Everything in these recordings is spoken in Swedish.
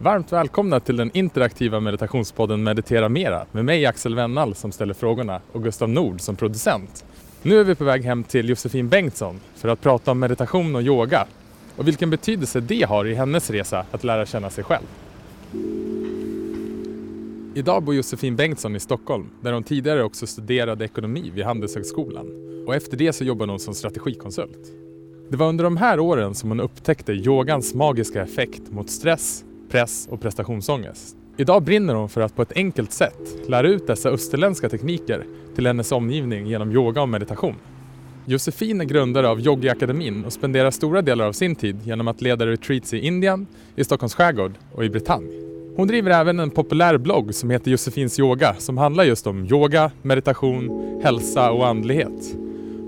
Varmt välkomna till den interaktiva meditationspodden Meditera Mera med mig Axel Wennall som ställer frågorna och Gustav Nord som producent. Nu är vi på väg hem till Josefin Bengtsson för att prata om meditation och yoga och vilken betydelse det har i hennes resa att lära känna sig själv. Idag bor Josefin Bengtsson i Stockholm där hon tidigare också studerade ekonomi vid Handelshögskolan och efter det så jobbade hon som strategikonsult. Det var under de här åren som hon upptäckte yogans magiska effekt mot stress, press och prestationsångest. Idag brinner hon för att på ett enkelt sätt lära ut dessa österländska tekniker till hennes omgivning genom yoga och meditation. Josefin är grundare av Yogiakademin och spenderar stora delar av sin tid genom att leda retreats i Indien, i Stockholms skärgård och i Bretagne. Hon driver även en populär blogg som heter Josefins yoga som handlar just om yoga, meditation, hälsa och andlighet.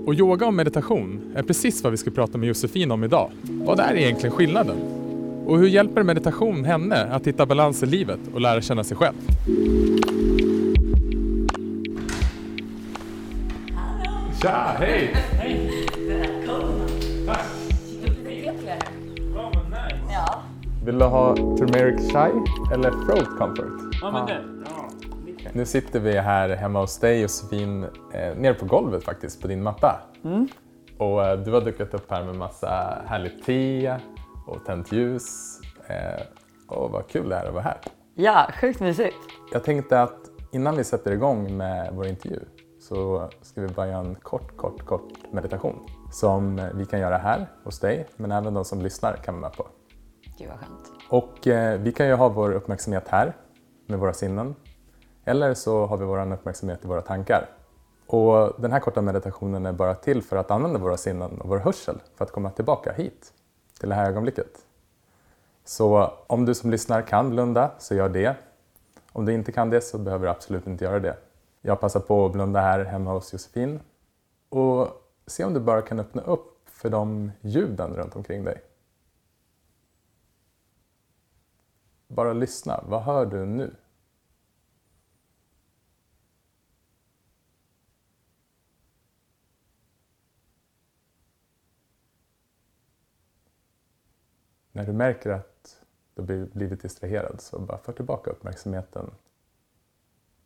Och yoga och meditation är precis vad vi ska prata med Josefin om idag. Vad är egentligen skillnaden? Och hur hjälper meditation henne att hitta balans i livet och lära känna sig själv? Tja, hej! Välkomna. Tack! Vill du ha turmeric chai eller throat comfort? Ja, men det. Ja. Nu sitter vi här hemma hos dig Josefin, eh, nere på golvet faktiskt, på din matta. Och eh, du har dukat upp här med massa härligt te och tänt ljus. Eh, och vad kul det är att vara här. ja, sjukt mysigt. Jag tänkte att innan vi sätter igång med vår intervju så ska vi bara göra en kort, kort, kort meditation som vi kan göra här hos dig, men även de som lyssnar kan vara med på. Gud vad skönt. Och eh, vi kan ju ha vår uppmärksamhet här med våra sinnen. Eller så har vi vår uppmärksamhet i våra tankar. Och den här korta meditationen är bara till för att använda våra sinnen och vår hörsel för att komma tillbaka hit, till det här ögonblicket. Så om du som lyssnar kan blunda, så gör det. Om du inte kan det så behöver du absolut inte göra det. Jag passar på att blunda här hemma hos Josefin och se om du bara kan öppna upp för de ljuden runt omkring dig. Bara lyssna. Vad hör du nu? När du märker att du har blivit distraherad så bara för tillbaka uppmärksamheten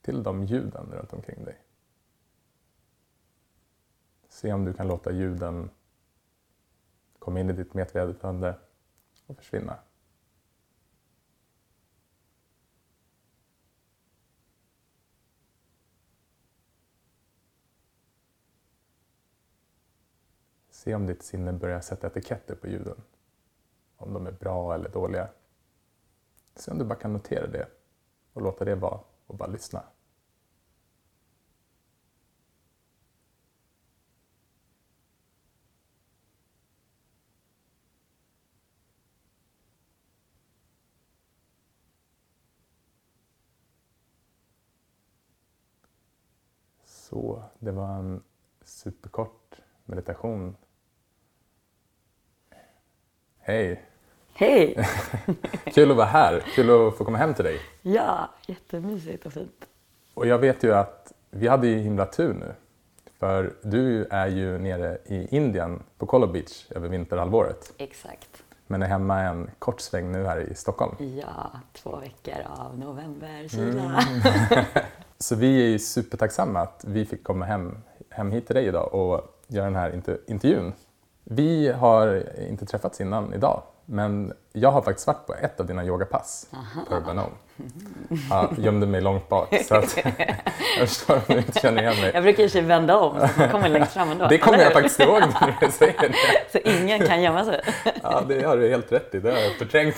till de ljuden runt omkring dig. Se om du kan låta ljuden komma in i ditt medvetande och försvinna. Se om ditt sinne börjar sätta etiketter på ljuden. Om de är bra eller dåliga. Se om du bara kan notera det och låta det vara och bara lyssna. Så, det var en superkort meditation. Hej! Hej! Kul att vara här, kul att få komma hem till dig. ja, jättemysigt och fint. Och jag vet ju att vi hade ju himla tur nu. För du är ju nere i Indien på Collo Beach över vinterhalvåret. Exakt. Men är hemma en kort sväng nu här i Stockholm. Ja, två veckor av novemberkyla. Så vi är ju supertacksamma att vi fick komma hem, hem hit till dig idag och göra den här inter- intervjun. Vi har inte träffats innan idag, men jag har faktiskt varit på ett av dina yogapass på Urban Home. Ja, gömde mig långt bak, så att jag förstår om du inte känner igen mig. Jag brukar i och för sig vända om så man kommer längst fram ändå. Det kommer jag faktiskt ihåg när du säger det. Så ingen kan gömma sig. Ja, det har du helt rätt i. Det har jag förträngt.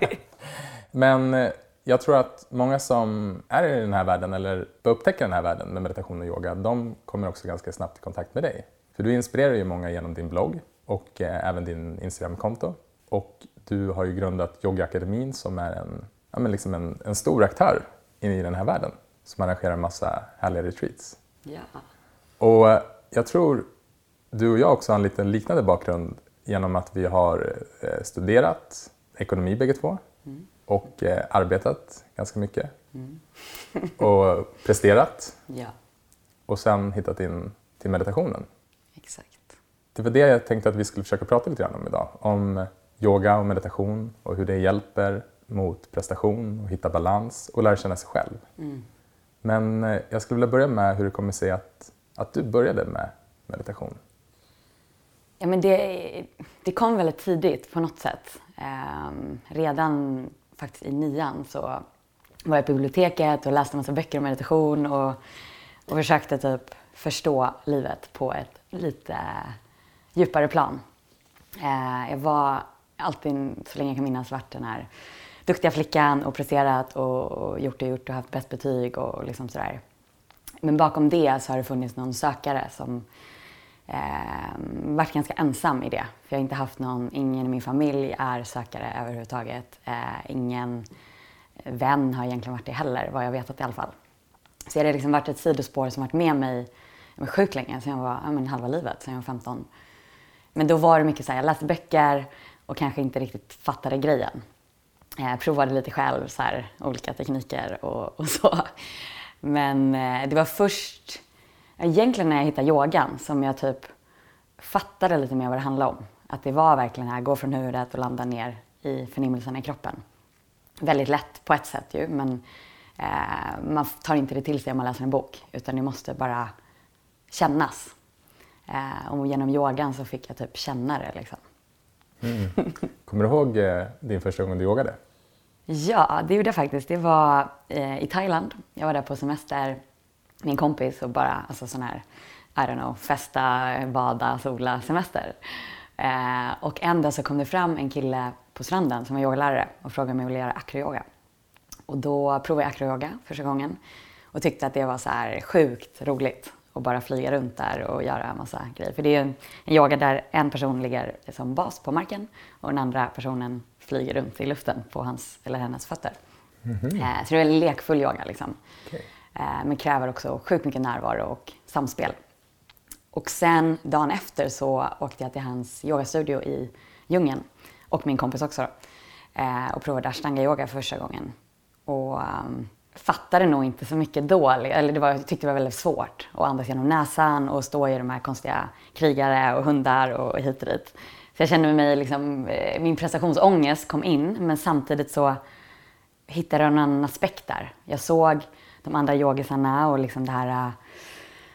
Men eh, jag tror att många som är i den här världen eller bör upptäcka den här världen med meditation och yoga, de kommer också ganska snabbt i kontakt med dig. För du inspirerar ju många genom din blogg och eh, även din Instagramkonto. Och du har ju grundat Yogaakademin som är en, ja, men liksom en, en stor aktör i den här världen som arrangerar massa härliga retreats. Ja. Och eh, jag tror du och jag också har en lite liknande bakgrund genom att vi har eh, studerat ekonomi bägge två och eh, arbetat ganska mycket och presterat Ja, och sen hittat in till meditationen. Exakt. Det var det jag tänkte att vi skulle försöka prata lite grann om idag. Om yoga och meditation och hur det hjälper mot prestation och hitta balans och lära känna sig själv. Men eh, jag skulle vilja börja med hur det kommer sig att, att du började med meditation. Ja, men det, det kom väldigt tidigt på något sätt. Ehm, redan faktiskt i nian så var jag på biblioteket och läste en massa böcker om meditation och, och försökte typ förstå livet på ett lite djupare plan. Eh, jag var alltid, så länge jag kan minnas, varit den här duktiga flickan och presterat och, och gjort och gjort och haft bäst betyg och liksom sådär. Men bakom det så har det funnits någon sökare som eh, varit ganska ensam i det. För jag har inte haft någon, ingen i min familj är sökare överhuvudtaget. Eh, ingen vän har egentligen varit det heller, vad jag vetat i alla fall. Så det har liksom varit ett sidospår som varit med mig med sjukt länge, sen jag var ja, men halva livet, sen jag var 15. Men då var det mycket så här, jag läste böcker och kanske inte riktigt fattade grejen. Jag provade lite själv, så här, olika tekniker och, och så. Men eh, det var först, egentligen när jag hittade yogan, som jag typ fattade lite mer vad det handlade om. Att det var verkligen här, gå från huvudet och landa ner i förnimmelserna i kroppen. Väldigt lätt på ett sätt ju, men eh, man tar inte det till sig om man läser en bok, utan det måste bara kännas. Eh, och genom yogan så fick jag typ känna det liksom. Mm. Kommer du ihåg eh, din första gång du yogade? Ja, det gjorde jag faktiskt. Det var eh, i Thailand. Jag var där på semester med en kompis och bara alltså sån här, I don't know, festa, bada, sola, semester. Eh, och en dag så kom det fram en kille på stranden som var yogalärare och frågade om jag ville göra acroyoga. Och då provade jag acroyoga första gången och tyckte att det var så här sjukt roligt och bara flyga runt där och göra en massa grejer. För det är en, en yoga där en person ligger som bas på marken och den andra personen flyger runt i luften på hans eller hennes fötter. Mm -hmm. Så det är en lekfull yoga liksom. Okay. Men kräver också sjukt mycket närvaro och samspel. Och sen dagen efter så åkte jag till hans yogastudio i djungeln och min kompis också då, och provade ashtanga yoga för första gången. Och um, fattade nog inte så mycket då. Eller det var, jag tyckte det var väldigt svårt att andas genom näsan och stå i de här konstiga krigare och hundar och hit och dit. Så jag kände mig liksom, eh, min prestationsångest kom in men samtidigt så hittade jag en annan aspekt där. Jag såg de andra yogisarna och liksom det här eh,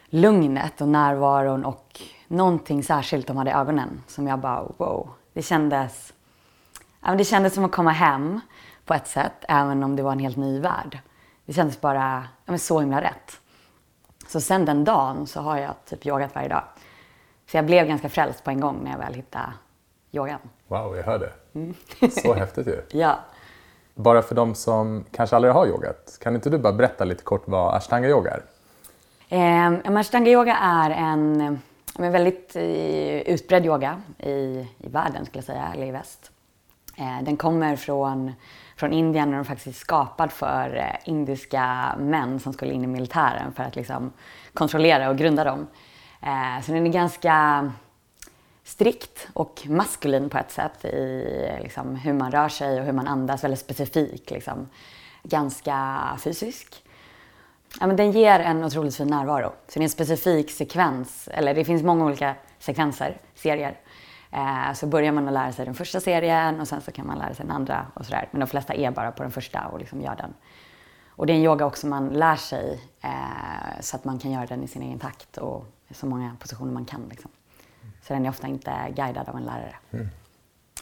lugnet och närvaron och någonting särskilt de hade i ögonen som jag bara wow. Det kändes, det kändes som att komma hem på ett sätt även om det var en helt ny värld. Det kändes bara ja, så himla rätt. Så sen den dagen så har jag typ yogat varje dag. Så jag blev ganska frälst på en gång när jag väl hittade yogan. Wow, jag hör det. Mm. Så häftigt ju. Ja. Bara för de som kanske aldrig har yogat, kan inte du bara berätta lite kort vad ashtanga yoga är? Eh, ashtanga yoga är en, en väldigt eh, utbredd yoga i, i världen skulle jag säga, eller i väst. Eh, den kommer från från Indien och den faktiskt är skapad för eh, indiska män som skulle in i militären för att liksom kontrollera och grunda dem. Eh, så den är ganska strikt och maskulin på ett sätt i liksom, hur man rör sig och hur man andas, väldigt specifik. Liksom. Ganska fysisk. Ja, men den ger en otroligt fin närvaro. Så det är en specifik sekvens, eller det finns många olika sekvenser, serier, Eh, så börjar man att lära sig den första serien och sen så kan man lära sig den andra och sådär. Men de flesta är bara på den första och liksom gör den. Och det är en yoga också man lär sig eh, så att man kan göra den i sin egen takt och så många positioner man kan. Liksom. Så den är ofta inte guidad av en lärare. Mm.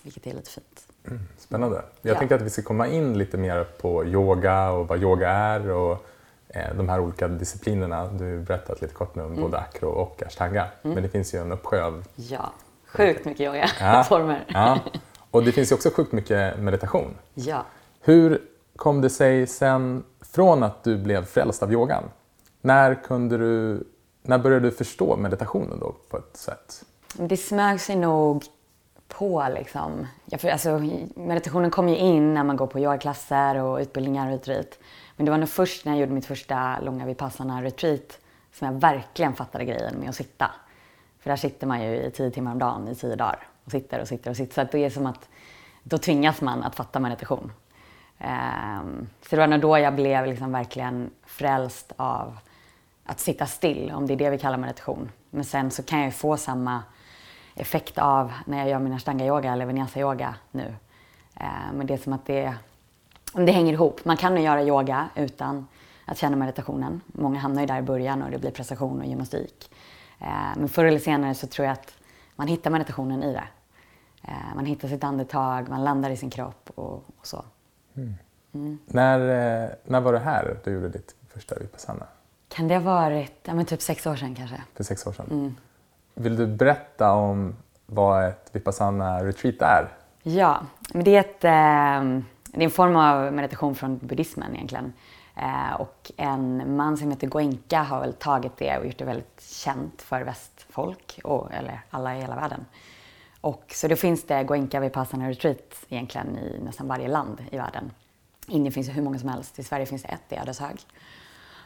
Vilket är lite fint. Mm. Spännande. Jag ja. tänkte att vi ska komma in lite mer på yoga och vad yoga är och eh, de här olika disciplinerna. Du har berättat lite kort nu om mm. både akro och ashtanga. Mm. Men det finns ju en uppsjö av ja. Sjukt mycket yogaformer. Ja. ja. Och det finns ju också sjukt mycket meditation. Ja. Hur kom det sig sen från att du blev frälst av yogan? När, kunde du, när började du förstå meditationen då på ett sätt? Det smög sig nog på liksom. Jag, alltså, meditationen kom ju in när man går på yogaklasser och utbildningar och retreat. Men det var nog först när jag gjorde mitt första långa vipassana retreat som jag verkligen fattade grejen med att sitta. För där sitter man ju i tio timmar om dagen i tio dagar och sitter och sitter och sitter. Så det är som att då tvingas man att fatta meditation. Um, så det var nog då jag blev liksom verkligen frälst av att sitta still, om det är det vi kallar meditation. Men sen så kan jag ju få samma effekt av när jag gör min ashtanga-yoga eller vinyasa-yoga nu. Uh, men det är som att det, det hänger ihop. Man kan ju göra yoga utan att känna meditationen. Många hamnar ju där i början och det blir prestation och gymnastik. Eh, men förr eller senare så tror jag att man hittar meditationen i det. Eh, man hittar sitt andetag, man landar i sin kropp och, och så. När, eh, när var det här du gjorde ditt första vipassana? Kan det ha varit ja, men typ sex år sedan kanske? För sex år sedan. Mm. Vill du berätta om vad ett vipassana retreat är? Ja, men det är, ett, det är en form av meditation från buddhismen egentligen. Eh, och en man som heter Goenka har väl tagit det och gjort det väldigt känt för västfolk, och, eller alla i hela världen. Och så då finns det Goenka Vipassana Retreat egentligen i nästan varje land i världen. Indien finns det hur många som helst, i Sverige finns det ett i Ödeshög.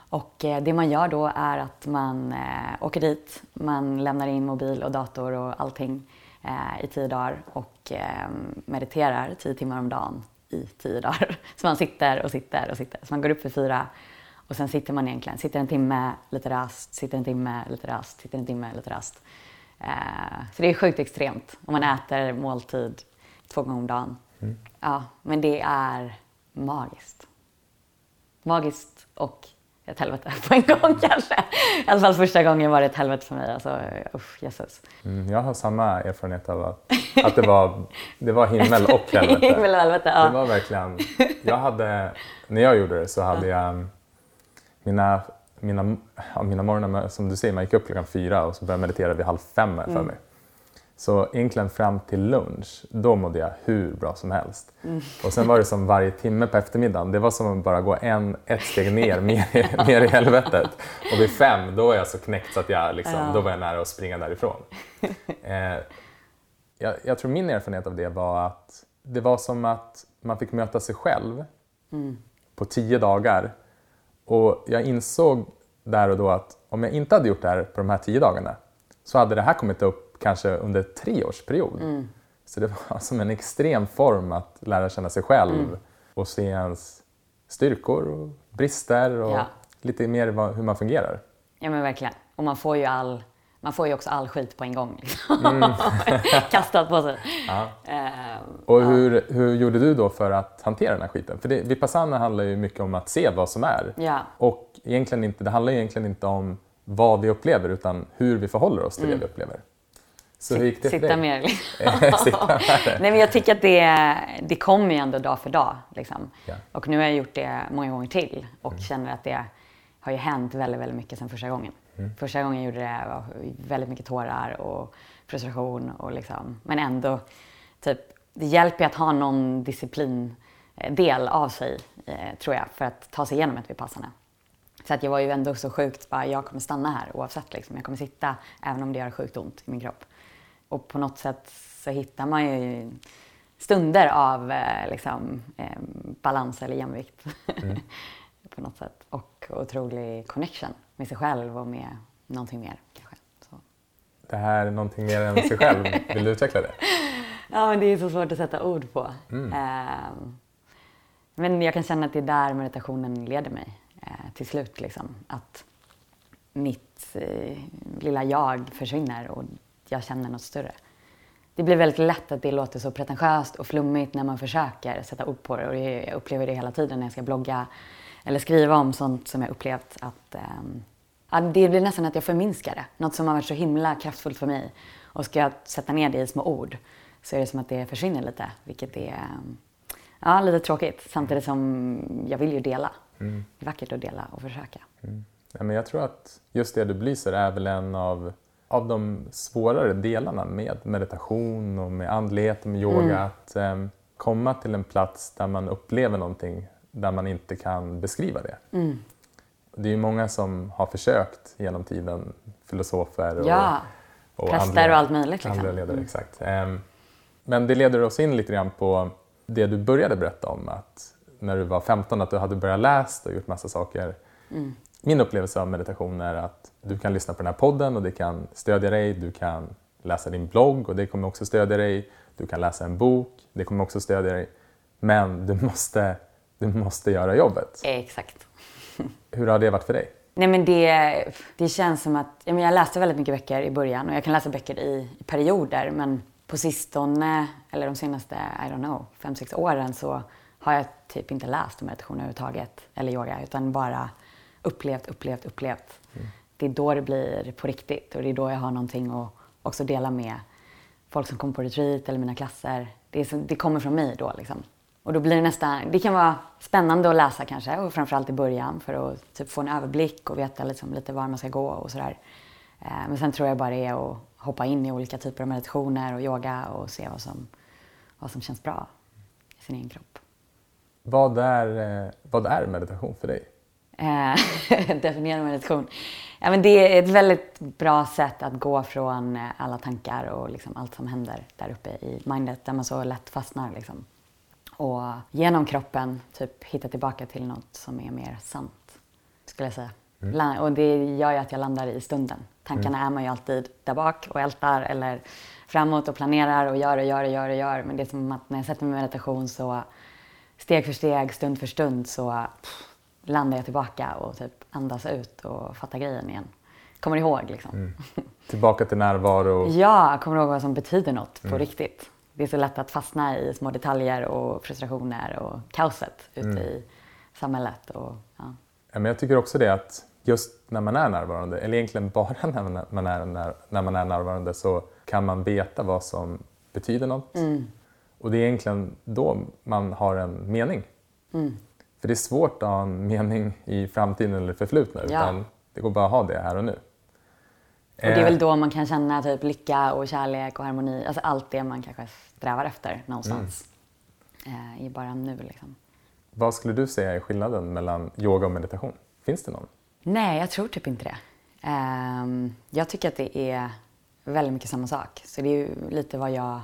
Och eh, det man gör då är att man eh, åker dit, man lämnar in mobil och dator och allting eh, i tio dagar och eh, mediterar tio timmar om dagen i tio dagar. Så man sitter och sitter och sitter. Så man går upp för fyra och sen sitter man egentligen, sitter en timme, lite rast, sitter en timme, lite rast, sitter en timme, lite rast. Eh, så det är sjukt extremt om man äter måltid två gånger om dagen. Ja, men det är magiskt. Magiskt och ett helvete på en gång kanske. I alla fall första gången var det ett helvete för mig. Alltså, usch, Jesus. Mm, jag har samma erfarenhet av att, att det, var, det var himmel och helvete. Himmel och helvete, ja. Det var verkligen, jag hade, när jag gjorde det så hade jag mina, mina, ja, mina morgnar, som du säger, man gick upp klockan fyra och så började jag meditera vid halv fem för mig. Så egentligen fram till lunch, då mådde jag hur bra som helst. Och sen var det som varje timme på eftermiddagen, det var som att bara gå en, ett steg ner, mer, i- ner i helvetet. Och vid fem, då var jag så knäckt så att jag liksom, Ja. då var jag nära att springa därifrån. Eh, jag, jag tror min erfarenhet av det var att det var som att man fick möta sig själv på tio dagar. Och jag insåg där och då att om jag inte hade gjort det här på de här tio dagarna så hade det här kommit upp kanske under en treårsperiod. Så det var som en extrem form att lära känna sig själv och se ens styrkor och brister och Ja. lite mer vad, hur man fungerar. Ja men verkligen. Och man får ju all man får ju också all skit på en gång. Liksom. Kastat på sig. Ehm, Och hur, hur gjorde du då för att hantera den här skiten? För det, Vipassana handlar ju mycket om att se vad som är. Ja. Och egentligen inte, det handlar egentligen inte om vad vi upplever utan hur vi förhåller oss till det vi upplever. Så hur gick det för Sitta dig? mer. liksom. Sitta med. Nej men jag tycker att det, det kommer ju ändå dag för dag. Liksom. Ja. Och nu har jag gjort det många gånger till och känner att det har ju hänt väldigt, väldigt mycket sedan första gången. Första gången jag gjorde det var väldigt mycket tårar och frustration och liksom, men ändå typ, det hjälper ju att ha någon disciplindel av sig, eh, tror jag, för att ta sig igenom ett vipassana. Så att jag var ju ändå så sjukt bara, jag kommer stanna här oavsett liksom. Jag kommer sitta även om det gör sjukt ont i min kropp. Och på något sätt så hittar man ju stunder av eh, liksom, eh, balans eller jämvikt. på något sätt. Och otrolig connection med sig själv och med någonting mer kanske. Så. Det här är någonting mer än sig själv. Vill du utveckla det? Ja, men det är så svårt att sätta ord på. Ehm, men jag kan känna att det är där meditationen leder mig eh, till slut. Liksom. Att mitt eh, lilla jag försvinner och jag känner något större. Det blir väldigt lätt att det låter så pretentiöst och flummigt när man försöker sätta ord på det. Och jag upplever det hela tiden när jag ska blogga eller skriva om sånt som jag upplevt. Att, ja, det blir nästan att jag förminskar det. Något som har varit så himla kraftfullt för mig. Och ska jag sätta ner det i små ord så är det som att det försvinner lite. Vilket är ehm, ja, lite tråkigt. Samtidigt som jag vill ju dela. Det är vackert att dela och försöka. Ja, men jag tror att just det du belyser är väl en av, av de svårare delarna med meditation och med andlighet och med yoga. Att em, komma till en plats där man upplever någonting där man inte kan beskriva det. Det är ju många som har försökt genom tiden, filosofer och, Ja, präster och allt möjligt, liksom. Andliga ledare, exakt. Em, men det leder oss in lite grann på det du började berätta om, att när du var 15 att du hade börjat läsa och gjort massa saker. Min upplevelse av meditation är att du kan lyssna på den här podden och det kan stödja dig. Du kan läsa din blogg och det kommer också stödja dig. Du kan läsa en bok, det kommer också stödja dig. Men du måste, du måste göra jobbet. exakt. Hur har det varit för dig? Nej men det, det känns som att, ja, men jag läste väldigt mycket böcker i början och jag kan läsa böcker i, i perioder men på sistone, eller de senaste, I don't know, fem, sex åren så har jag typ inte läst om meditation överhuvudtaget eller yoga utan bara upplevt, upplevt, upplevt. Mm. Det är då det blir på riktigt och det är då jag har någonting att också dela med folk som kommer på retreat eller mina klasser. Det, är, det kommer från mig då liksom. Och då blir det nästan, det kan vara spännande att läsa kanske och framförallt i början för att typ få en överblick och veta liksom lite var man ska gå och sådär. Eh, men sen tror jag bara det är att hoppa in i olika typer av meditationer och yoga och se vad som, vad som känns bra i sin egen kropp. Vad är, eh, vad är meditation för dig? Eh, definiera meditation. Ja, men det är ett väldigt bra sätt att gå från alla tankar och liksom allt som händer där uppe i mindet där man så lätt fastnar. Liksom och genom kroppen typ hitta tillbaka till något som är mer sant, skulle jag säga. Mm. Och det gör ju att jag landar i stunden. Tankarna mm. är man ju alltid där bak och ältar eller framåt och planerar och gör och gör och gör och gör. Men det är som att när jag sätter mig i meditation så steg för steg, stund för stund så pff, landar jag tillbaka och typ andas ut och fattar grejen igen. Kommer ihåg liksom. Mm. Tillbaka till närvaro. ja, kommer ihåg vad som betyder något på mm. riktigt det är så lätt att fastna i små detaljer och frustrationer och kaoset ute mm. i samhället. Och, ja. Ja, men jag tycker också det att just när man är närvarande, eller egentligen bara när man är, när, när man är närvarande så kan man veta vad som betyder något. Mm. Och det är egentligen då man har en mening. För det är svårt att ha en mening i framtiden eller förflutna ja. utan det går bara att ha det här och nu. Och det är väl då man kan känna typ lycka och kärlek och harmoni, alltså allt det man kanske strävar efter någonstans. Mm. Eh, I bara nu liksom. Vad skulle du säga är skillnaden mellan yoga och meditation? Finns det någon? Nej, jag tror typ inte det. Eh, jag tycker att det är väldigt mycket samma sak. Så det är lite vad jag...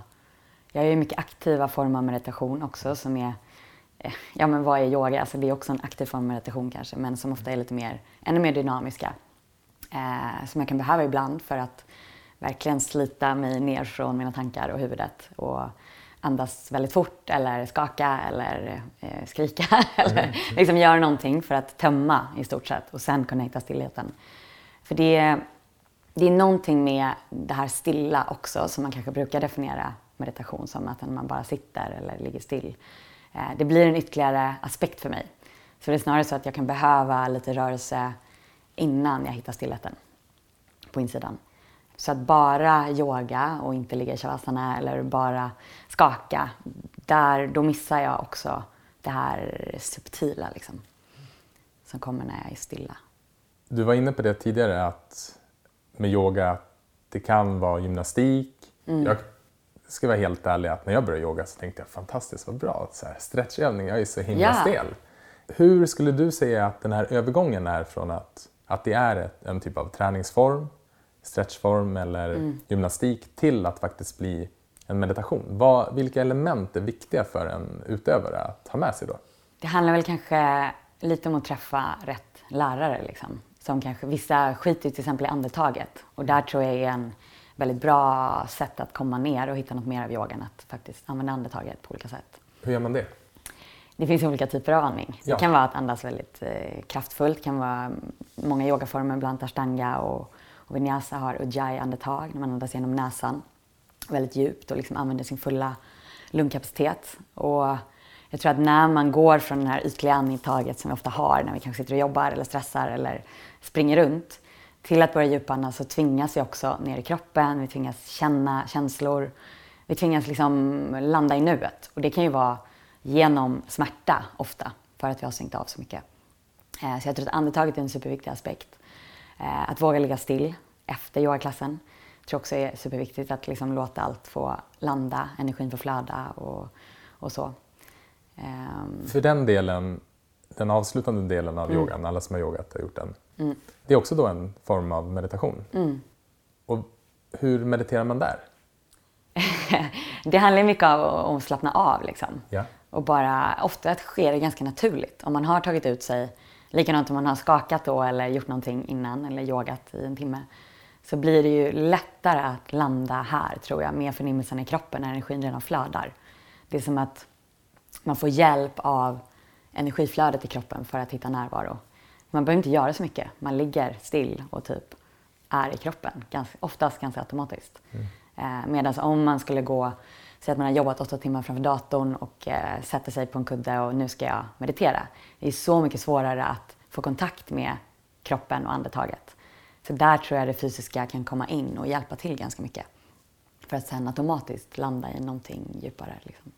Jag gör mycket aktiva former av meditation också som är... Eh, ja, men vad är yoga? Alltså det är också en aktiv form av meditation kanske, men som ofta är lite mer, ännu mer dynamiska. Eh, som jag kan behöva ibland för att verkligen slita mig ner från mina tankar och huvudet och andas väldigt fort eller skaka eller eh, skrika eller mm. liksom göra någonting för att tömma i stort sett och sen kunna hitta stillheten. För det, det är någonting med det här stilla också som man kanske brukar definiera meditation som att man bara sitter eller ligger still. Eh, det blir en ytterligare aspekt för mig. Så det är snarare så att jag kan behöva lite rörelse innan jag hittar stillheten på insidan. Så att bara yoga och inte ligga i shavasana eller bara skaka, där, då missar jag också det här subtila liksom, som kommer när jag är stilla. Du var inne på det tidigare att med yoga, det kan vara gymnastik. Mm. Jag ska vara helt ärlig att när jag började yoga så tänkte jag fantastiskt vad bra, så här, stretchövning, jag är så himla ja. stel. Hur skulle du säga att den här övergången är från att, att det är en typ av träningsform stretchform eller mm. gymnastik till att faktiskt bli en meditation. Vad, vilka element är viktiga för en utövare att ha med sig då? Det handlar väl kanske lite om att träffa rätt lärare. Liksom. Som kanske, vissa skiter till exempel i andetaget och där tror jag är en väldigt bra sätt att komma ner och hitta något mer av yogan, att faktiskt använda andetaget på olika sätt. Hur gör man det? Det finns olika typer av andning. Ja. Det kan vara att andas väldigt eh, kraftfullt, det kan vara många yogaformer, bland annat ashtanga och och vinyasa har ujjayi-andetag när man andas genom näsan väldigt djupt och liksom använder sin fulla lungkapacitet. Och jag tror att när man går från det här ytliga andetaget som vi ofta har när vi kanske sitter och jobbar eller stressar eller springer runt till att börja djupandas så tvingas vi också ner i kroppen, vi tvingas känna känslor, vi tvingas liksom landa i nuet. Och det kan ju vara genom smärta ofta för att vi har stängt av så mycket. Eh, så jag tror att andetaget är en superviktig aspekt. Eh, att våga ligga still efter yogaklassen. Jag tror också är superviktigt att liksom låta allt få landa, energin få flöda och, och så. Um... För den delen, den avslutande delen av mm. yogan, alla som har yogat har gjort den, mm. det är också då en form av meditation. Mm. Och hur mediterar man där? det handlar mycket om att slappna av liksom. Ja. Och bara, ofta sker det ganska naturligt. Om man har tagit ut sig Likadant om man har skakat då eller gjort någonting innan eller yogat i en timme. Så blir det ju lättare att landa här tror jag med förnimmelsen i kroppen när energin redan flödar. Det är som att man får hjälp av energiflödet i kroppen för att hitta närvaro. Man behöver inte göra så mycket. Man ligger still och typ är i kroppen, ganska, oftast ganska automatiskt. Mm. Eh, Medan om man skulle gå Säg att man har jobbat åtta timmar framför datorn och eh, sätter sig på en kudde och nu ska jag meditera. Det är så mycket svårare att få kontakt med kroppen och andetaget. Så där tror jag det fysiska kan komma in och hjälpa till ganska mycket. För att sen automatiskt landa i någonting djupare. Liksom.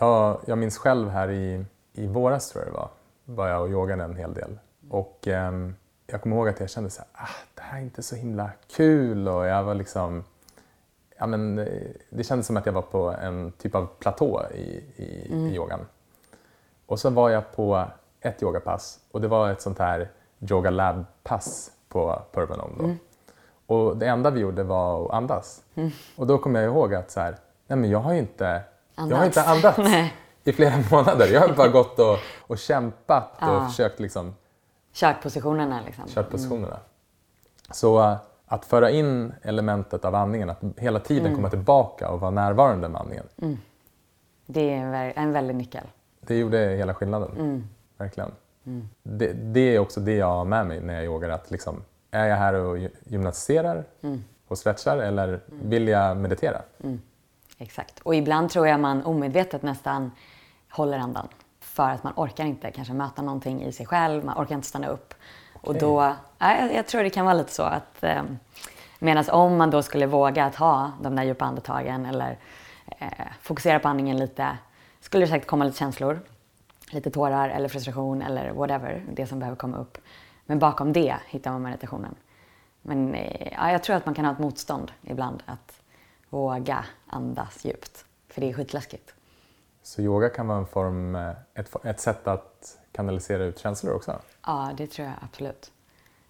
Ja, jag minns själv här i, i våras tror jag det var, var jag och yogade en hel del. Och ehm, jag kommer ihåg att jag kände så här, ah, det här är inte så himla kul och jag var liksom Ja, men, eh, det kändes som att jag var på en typ av platå i, i, mm. i yogan. Och så var jag på ett yogapass och det var ett sånt här yoga lab-pass på Purbanom. Då. Mm. Och det enda vi gjorde var att andas. Mm. Och då kom jag ihåg att så här, nej men jag har inte, jag har inte andats i flera månader. Jag har bara gått och, och kämpat och ah. försökt liksom... Kört positionerna liksom. Kört positionerna. Mm. Så uh, att föra in elementet av andningen, att hela tiden mm. komma tillbaka och vara närvarande med andningen. Mm. Det är en väldig nyckel. Det gjorde hela skillnaden. Mm. Verkligen. Mm. Det, det, är också det jag har med mig när jag yogar. Att liksom, är jag här och gymnastiserar mm. och stretchar eller vill jag meditera? Exakt. Och ibland tror jag man omedvetet nästan håller andan. För att man orkar inte kanske möta någonting i sig själv, man orkar inte stanna upp. Och då, ja, jag tror det kan vara lite så att eh, medan om man då skulle våga att ha de där djupa andetagen eller eh, fokusera på andningen lite, skulle det säkert komma lite känslor lite tårar eller frustration eller whatever, det som behöver komma upp. Men bakom det hittar man meditationen. Men eh, ja, jag tror att man kan ha ett motstånd ibland att våga andas djupt. För det är skitläskigt. Så yoga kan vara en form, eh, ett, ett sätt att kanalisera ut känslor också? Ja, det tror jag absolut.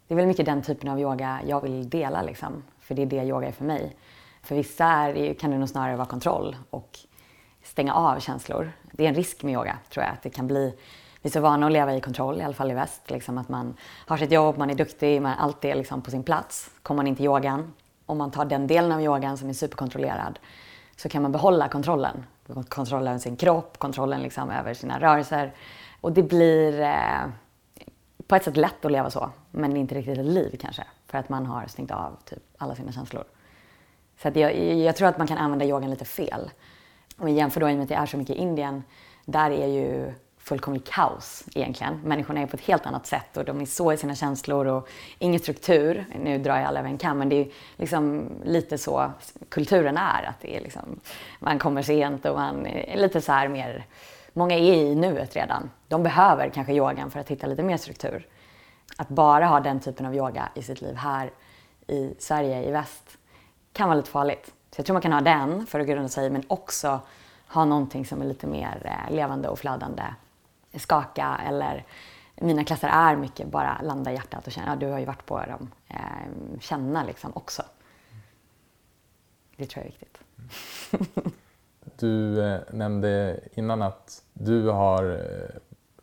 Det är väl mycket den typen av yoga jag vill dela liksom. För det är det yoga är för mig. För vissa är, kan det nog snarare vara kontroll och stänga av känslor. Det är en risk med yoga, tror jag. Att det kan bli, vi är så vana att leva i kontroll, i alla fall i väst. Liksom att man har sitt jobb, man är duktig, man, allt är liksom på sin plats. Kommer man in till yogan, om man tar den delen av yogan som är superkontrollerad, så kan man behålla kontrollen. Kontrollen över sin kropp, kontrollen liksom över sina rörelser. Och det blir eh, på ett sätt lätt att leva så, men inte riktigt ett liv kanske. För att man har stängt av typ alla sina känslor. Så att jag, jag tror att man kan använda yogan lite fel. Om vi jämför då med att det är så mycket i Indien, där är ju fullkomligt kaos egentligen. Människorna är på ett helt annat sätt och de är så i sina känslor och ingen struktur. Nu drar jag alla över en kam, men det är liksom lite så kulturen är. Att det är liksom, man kommer sent och man är lite så här mer... Många är i nuet redan. De behöver kanske yogan för att hitta lite mer struktur. Att bara ha den typen av yoga i sitt liv här i Sverige, i väst, kan vara lite farligt. Så jag tror man kan ha den för att grunda sig men också ha någonting som är lite mer eh, levande och flödande. Skaka eller mina klasser är mycket bara landa i hjärtat och känna, ja du har ju varit på dem. Eh, känna liksom också. Det tror jag är viktigt. Du eh, nämnde innan att du har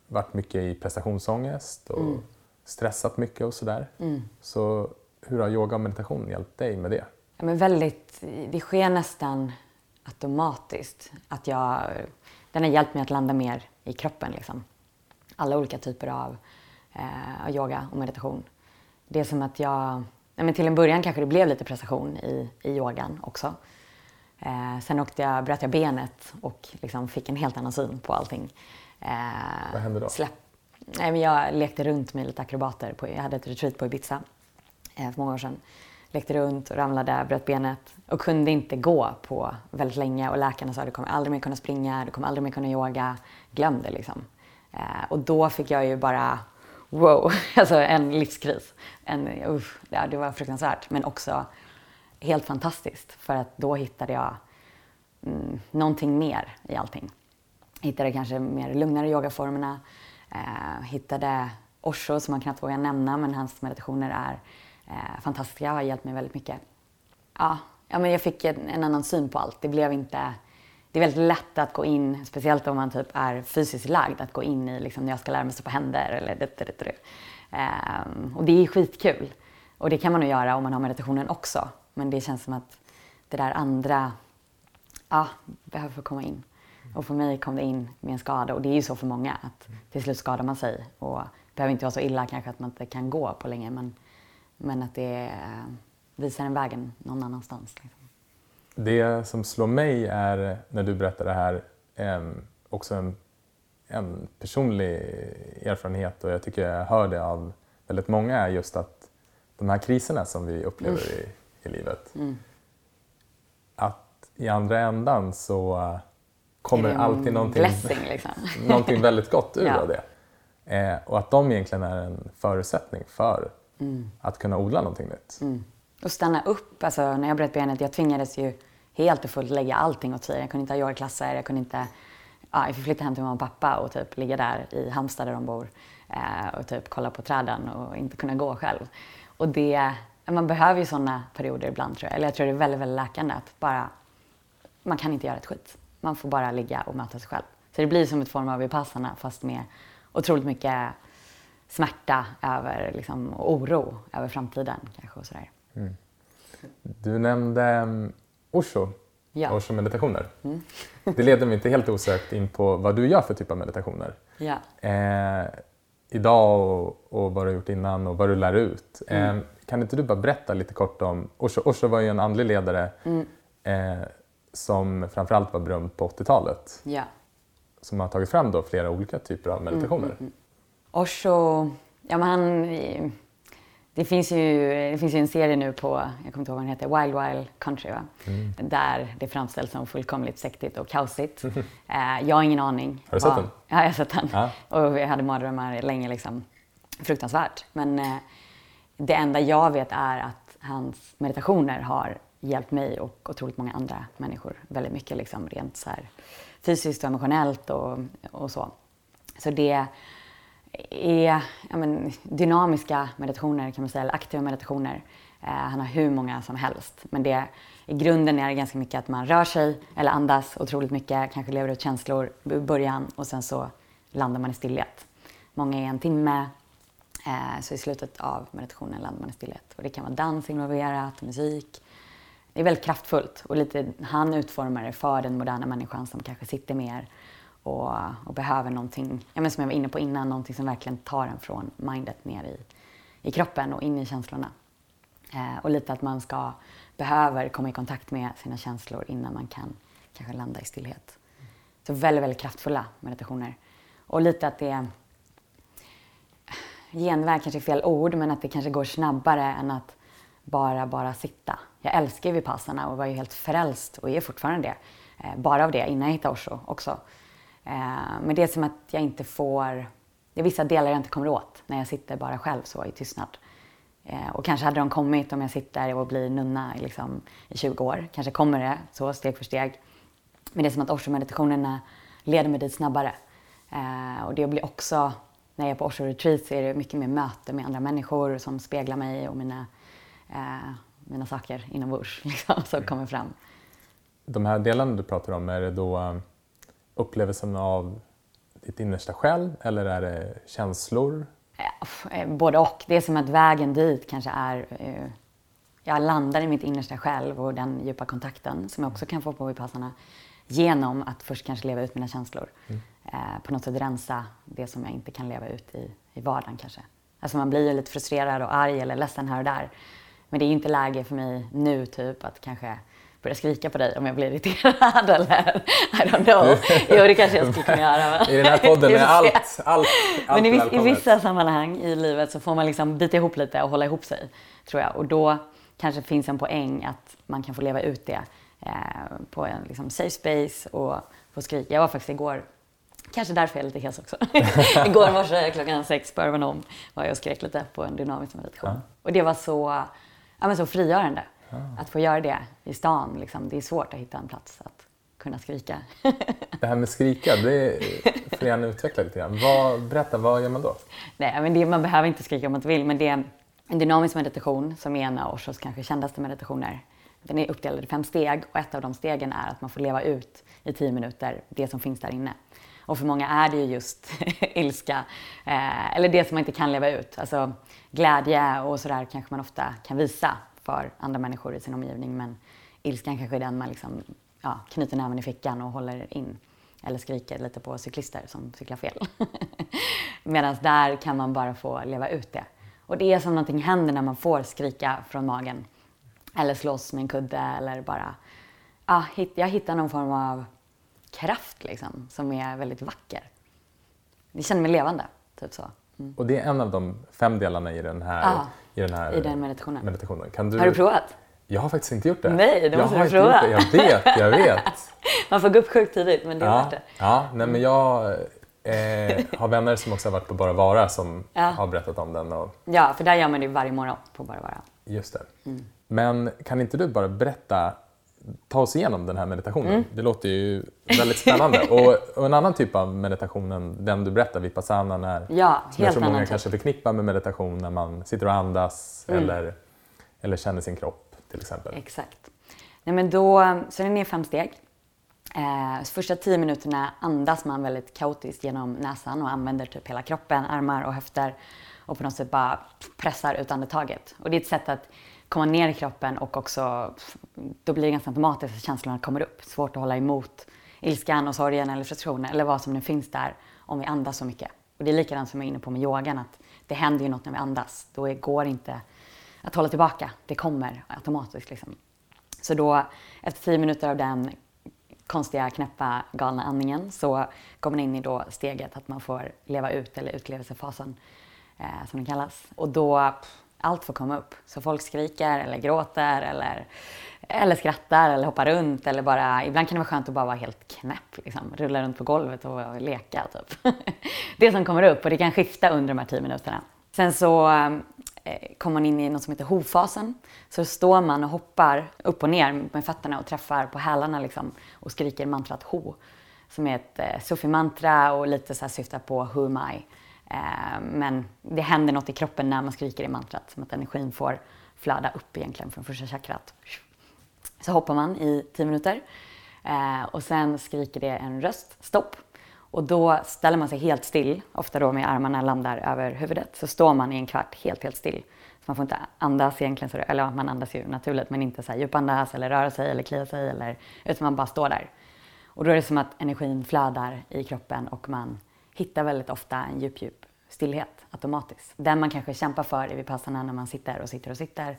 varit mycket i prestationsångest och mm. stressat mycket och sådär. Mm. Så hur har yoga och meditation hjälpt dig med det? Ja, men väldigt, det sker nästan automatiskt. Att jag, den har hjälpt mig att landa mer i kroppen. Liksom. Alla olika typer av eh, yoga och meditation. Det är som att jag... Ja, men till en början kanske det blev lite prestation i, i yogan också. Eh, sen åkte jag, bröt jag benet och liksom fick en helt annan syn på allting. Eh, Vad hände då? Släpp, nej, men jag lekte runt med lite akrobater. På, jag hade ett retreat på Ibiza eh, för många år sedan lekte runt och ramlade, bröt benet och kunde inte gå på väldigt länge och läkarna sa du kommer aldrig mer kunna springa, du kommer aldrig mer kunna yoga. Glöm det liksom. Eh, och då fick jag ju bara wow, alltså en livskris. En, usch, ja, det var fruktansvärt men också helt fantastiskt för att då hittade jag mm, någonting mer i allting. Hittade kanske mer lugnare yogaformerna, eh, hittade Osho som man knappt vågar nämna men hans meditationer är eh, fantastiska, har hjälpt mig väldigt mycket. Ja, ja men jag fick en, en, annan syn på allt. Det blev inte... Det är väldigt lätt att gå in, speciellt om man typ är fysiskt lagd, att gå in i liksom, när jag ska lära mig stå på händer eller det, det, det, um, Och det är skitkul. Och det kan man nog göra om man har meditationen också. Men det känns som att det där andra, ja, behöver få komma in. Och för mig kom det in med en skada och det är ju så för många att till slut skadar man sig och det behöver inte vara så illa kanske att man inte kan gå på länge men men att det visar en vägen någon annanstans. Liksom. Det som slår mig är när du berättar det här också en, en personlig erfarenhet och jag tycker jag hör det av väldigt många är just att de här kriserna som vi upplever Mm. i, i livet att i andra ändan så kommer alltid någonting, Blessing liksom. någonting väldigt gott ur Ja. av det. Eh, och att de egentligen är en förutsättning för Mm. att kunna odla någonting nytt. Och stanna upp. Alltså, när jag bröt benet, jag tvingades ju helt och fullt lägga allting åt sidan. Jag kunde inte ha yogaklasser, jag kunde inte... Ja, jag fick flytta hem till mamma och pappa och typ ligga där i Halmstad där de bor eh, och typ kolla på träden och inte kunna gå själv. Och det... Man behöver ju sådana perioder ibland tror jag. Eller jag tror det är väldigt, väldigt läkande att bara... Man kan inte göra ett skit. Man får bara ligga och möta sig själv. Så det blir som ett form av vipassana fast med otroligt mycket smärta över, liksom, och oro över framtiden kanske och sådär. Du nämnde um, Osho, Ja. Osho-meditationer. Det leder mig inte helt osökt in på vad du gör för typ av meditationer. Ja. Eh, idag och, och vad du har gjort innan och vad du lär ut. Eh, kan inte du bara berätta lite kort om Osho? Osho var ju en andlig ledare eh, som framförallt var berömd på 80-talet. ja. Som har tagit fram då flera olika typer av meditationer. Osho, ja men han, det finns, ju, det finns ju en serie nu på, jag kommer inte ihåg vad den heter, Wild Wild Country va? Där det framställs som fullkomligt sektigt och kaosigt. eh, jag har ingen aning. Har du sett den? Ja, jag har sett den. Ja. Och jag hade mardrömmar länge liksom. Fruktansvärt. Men eh, det enda jag vet är att hans meditationer har hjälpt mig och otroligt många andra människor väldigt mycket liksom rent så här fysiskt och emotionellt och, och så. Så det är ja, men, dynamiska meditationer kan man säga, eller aktiva meditationer. Eh, han har hur många som helst. Men det, i grunden är det ganska mycket att man rör sig eller andas otroligt mycket, kanske lever ut känslor i början och sen så landar man i stillhet. Många är en timme, eh, så i slutet av meditationen landar man i stillhet. Och det kan vara dans involverat, musik. Det är väldigt kraftfullt och lite, han utformar det för den moderna människan som kanske sitter mer och, och behöver någonting, ja, men som jag var inne på innan, någonting som verkligen tar en från mindet ner i, i kroppen och in i känslorna. Eh, och lite att man ska, behöver komma i kontakt med sina känslor innan man kan kanske landa i stillhet. Så väldigt, väldigt kraftfulla meditationer. Och lite att det, genväg kanske är fel ord, men att det kanske går snabbare än att bara, bara sitta. Jag älskar ju Vipassana och var ju helt frälst och är fortfarande det. Eh, bara av det, innan jag hittade Osho också. Eh, men det är som att jag inte får... Det är vissa delar jag inte kommer åt när jag sitter bara själv så i tystnad. Eh, och kanske hade de kommit om jag sitter och blir nunna liksom, i 20 år. Kanske kommer det så steg för steg. Men det är som att Osho-meditationerna leder mig dit snabbare. Eh, och det blir också, när jag är på Osho-retreat så är det mycket mer möte med andra människor som speglar mig och mina, eh, mina saker inombords liksom, som kommer fram. De här delarna du pratar om, är det då um, upplevelsen av ditt innersta själv eller är det känslor? Eh, Både och. Det är som att vägen dit kanske är... Eh, jag landar i mitt innersta själv och den djupa kontakten som jag också kan få på Vipassana genom att först kanske leva ut mina känslor. Eh, på något sätt rensa det som jag inte kan leva ut i, i vardagen kanske. Alltså man blir ju lite frustrerad och arg eller ledsen här och där. Men det är inte läge för mig nu typ att kanske börja skrika på dig om jag blir irriterad eller I don't know. Jo, det kanske jag skulle kunna göra. men- I den här podden är allt, allt, allt Men i, i vissa sammanhang i livet så får man liksom bita ihop lite och hålla ihop sig, tror jag. Och då kanske finns en poäng att man kan få leva ut det eh, på en liksom, safe space och få skrika. Jag var faktiskt igår, kanske därför jag är lite hes också. igår morse klockan sex på Urban Home var jag och skrek lite på en dynamisk meditation. Och det var så, ja, men så frigörande att få göra det i stan. Liksom. Det är svårt att hitta en plats att kunna skrika. Det här med skrika, det får du gärna utveckla lite grann. Vad, berätta, vad gör man då? Nej, men det, man behöver inte skrika om man inte vill, men det är en dynamisk meditation som är en av Oshos kanske kändaste meditationer. Den är uppdelad i fem steg och ett av de stegen är att man får leva ut i tio minuter det som finns där inne. Och för många är det ju just ilska, eh, eller det som man inte kan leva ut. Alltså glädje och sådär kanske man ofta kan visa för andra människor i sin omgivning, men ilskan kanske är den man liksom, ja, knyter näven i fickan och håller in. Eller skriker lite på cyklister som cyklar fel. Medan där kan man bara få leva ut det. Och det är som någonting händer när man får skrika från magen. Eller slåss med en kudde eller bara ja, jag hittar någon form av kraft liksom, som är väldigt vacker. Jag känner mig levande, typ så. Mm. Och det är en av de fem delarna i den här, Ja, i den, här i den meditationen. meditationen. Du... Har du provat? Jag har faktiskt inte gjort det. Nej, det jag måste har du prova. Jag vet, jag vet. Man får gå upp sjukt tidigt, men det är ja, värt det. ja, nej, men jag eh, har vänner som också har varit på Bara Vara som Ja. har berättat om den. Och Ja, för där gör man det varje morgon på Bara Vara. just det. Mm. Men kan inte du bara berätta, ta oss igenom den här meditationen? Mm. Det låter ju väldigt spännande. och, och en annan typ av meditation än den du berättar, vipassanan, är Ja, som jag tror många typ. kanske förknippar med meditation när man sitter och andas Mm. eller, eller känner sin kropp till exempel. Exakt. Nej, men då, så den är fem steg. Eh, första tio minuterna andas man väldigt kaotiskt genom näsan och använder typ hela kroppen, armar och höfter och på något sätt bara pressar ut andetaget. Och det är ett sätt att komma ner i kroppen och också, då blir det ganska automatiskt att känslorna kommer upp. Svårt att hålla emot ilskan och sorgen eller frustrationen eller vad som nu finns där om vi andas så mycket. Och det är likadant som jag är inne på med yogan, att det händer ju något när vi andas. Då går det inte att hålla tillbaka. Det kommer automatiskt. Liksom. Så då, efter tio minuter av den konstiga, knäppa, galna andningen så kommer man in i då steget att man får leva ut, eller utlevelsefasen eh, som den kallas. Och då, pff, allt får komma upp. Så folk skriker eller gråter eller, eller skrattar eller hoppar runt eller bara, ibland kan det vara skönt att bara vara helt knäpp, liksom. rulla runt på golvet och leka typ. det som kommer upp och det kan skifta under de här tio minuterna. Sen så eh, kommer man in i något som heter hovfasen. Så står man och hoppar upp och ner med fötterna och träffar på hälarna liksom, och skriker mantrat ho. Som är ett eh, sufi-mantra och lite så här syftar på who am I. Eh, men det händer något i kroppen när man skriker i mantrat. Som att energin får flöda upp egentligen från första chakrat. Så hoppar man i tio minuter. Eh, och sen skriker det en röst, stopp. Och då ställer man sig helt still, ofta då med armarna landar över huvudet. Så står man i en kvart helt, helt still. Så man får inte andas egentligen, så eller man andas ju naturligt men inte så här djupandas eller röra sig eller klia sig. Eller, utan man bara står där. Och då är det som att energin flödar i kroppen och man hittar väldigt ofta en djup, djup stillhet automatiskt. Den man kanske kämpar för i Vipassana när man sitter och sitter och sitter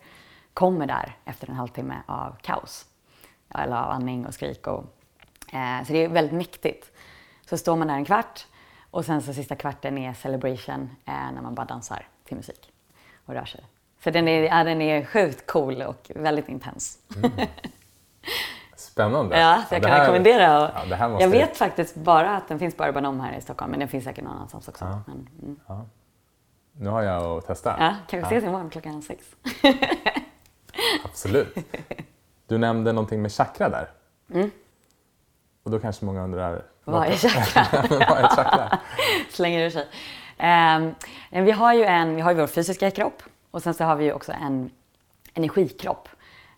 kommer där efter en halvtimme av kaos. Eller av andning och skrik. Och, eh, så det är väldigt mäktigt. Så står man där en kvart och sen så sista kvarten är celebration eh, när man bara dansar till musik och rör sig. Så den är, ja, den är sjukt cool och väldigt intens. Spännande. Ja, så jag det kan här- rekommendera. Och Ja, det jag vet faktiskt bara att den finns på Urban Home här i Stockholm, men den finns säkert någon annanstans också. Ja. Men, mm. Nu har jag att testa. Ja, kanske ses imorgon klockan sex. Absolut. Du nämnde någonting med chakra där. Och då kanske många undrar... Mm. Vad är chakra? vad är chakra? Slänger ur sig. Men vi har ju en, vi har ju vår fysiska kropp och sen så har vi ju också en energikropp.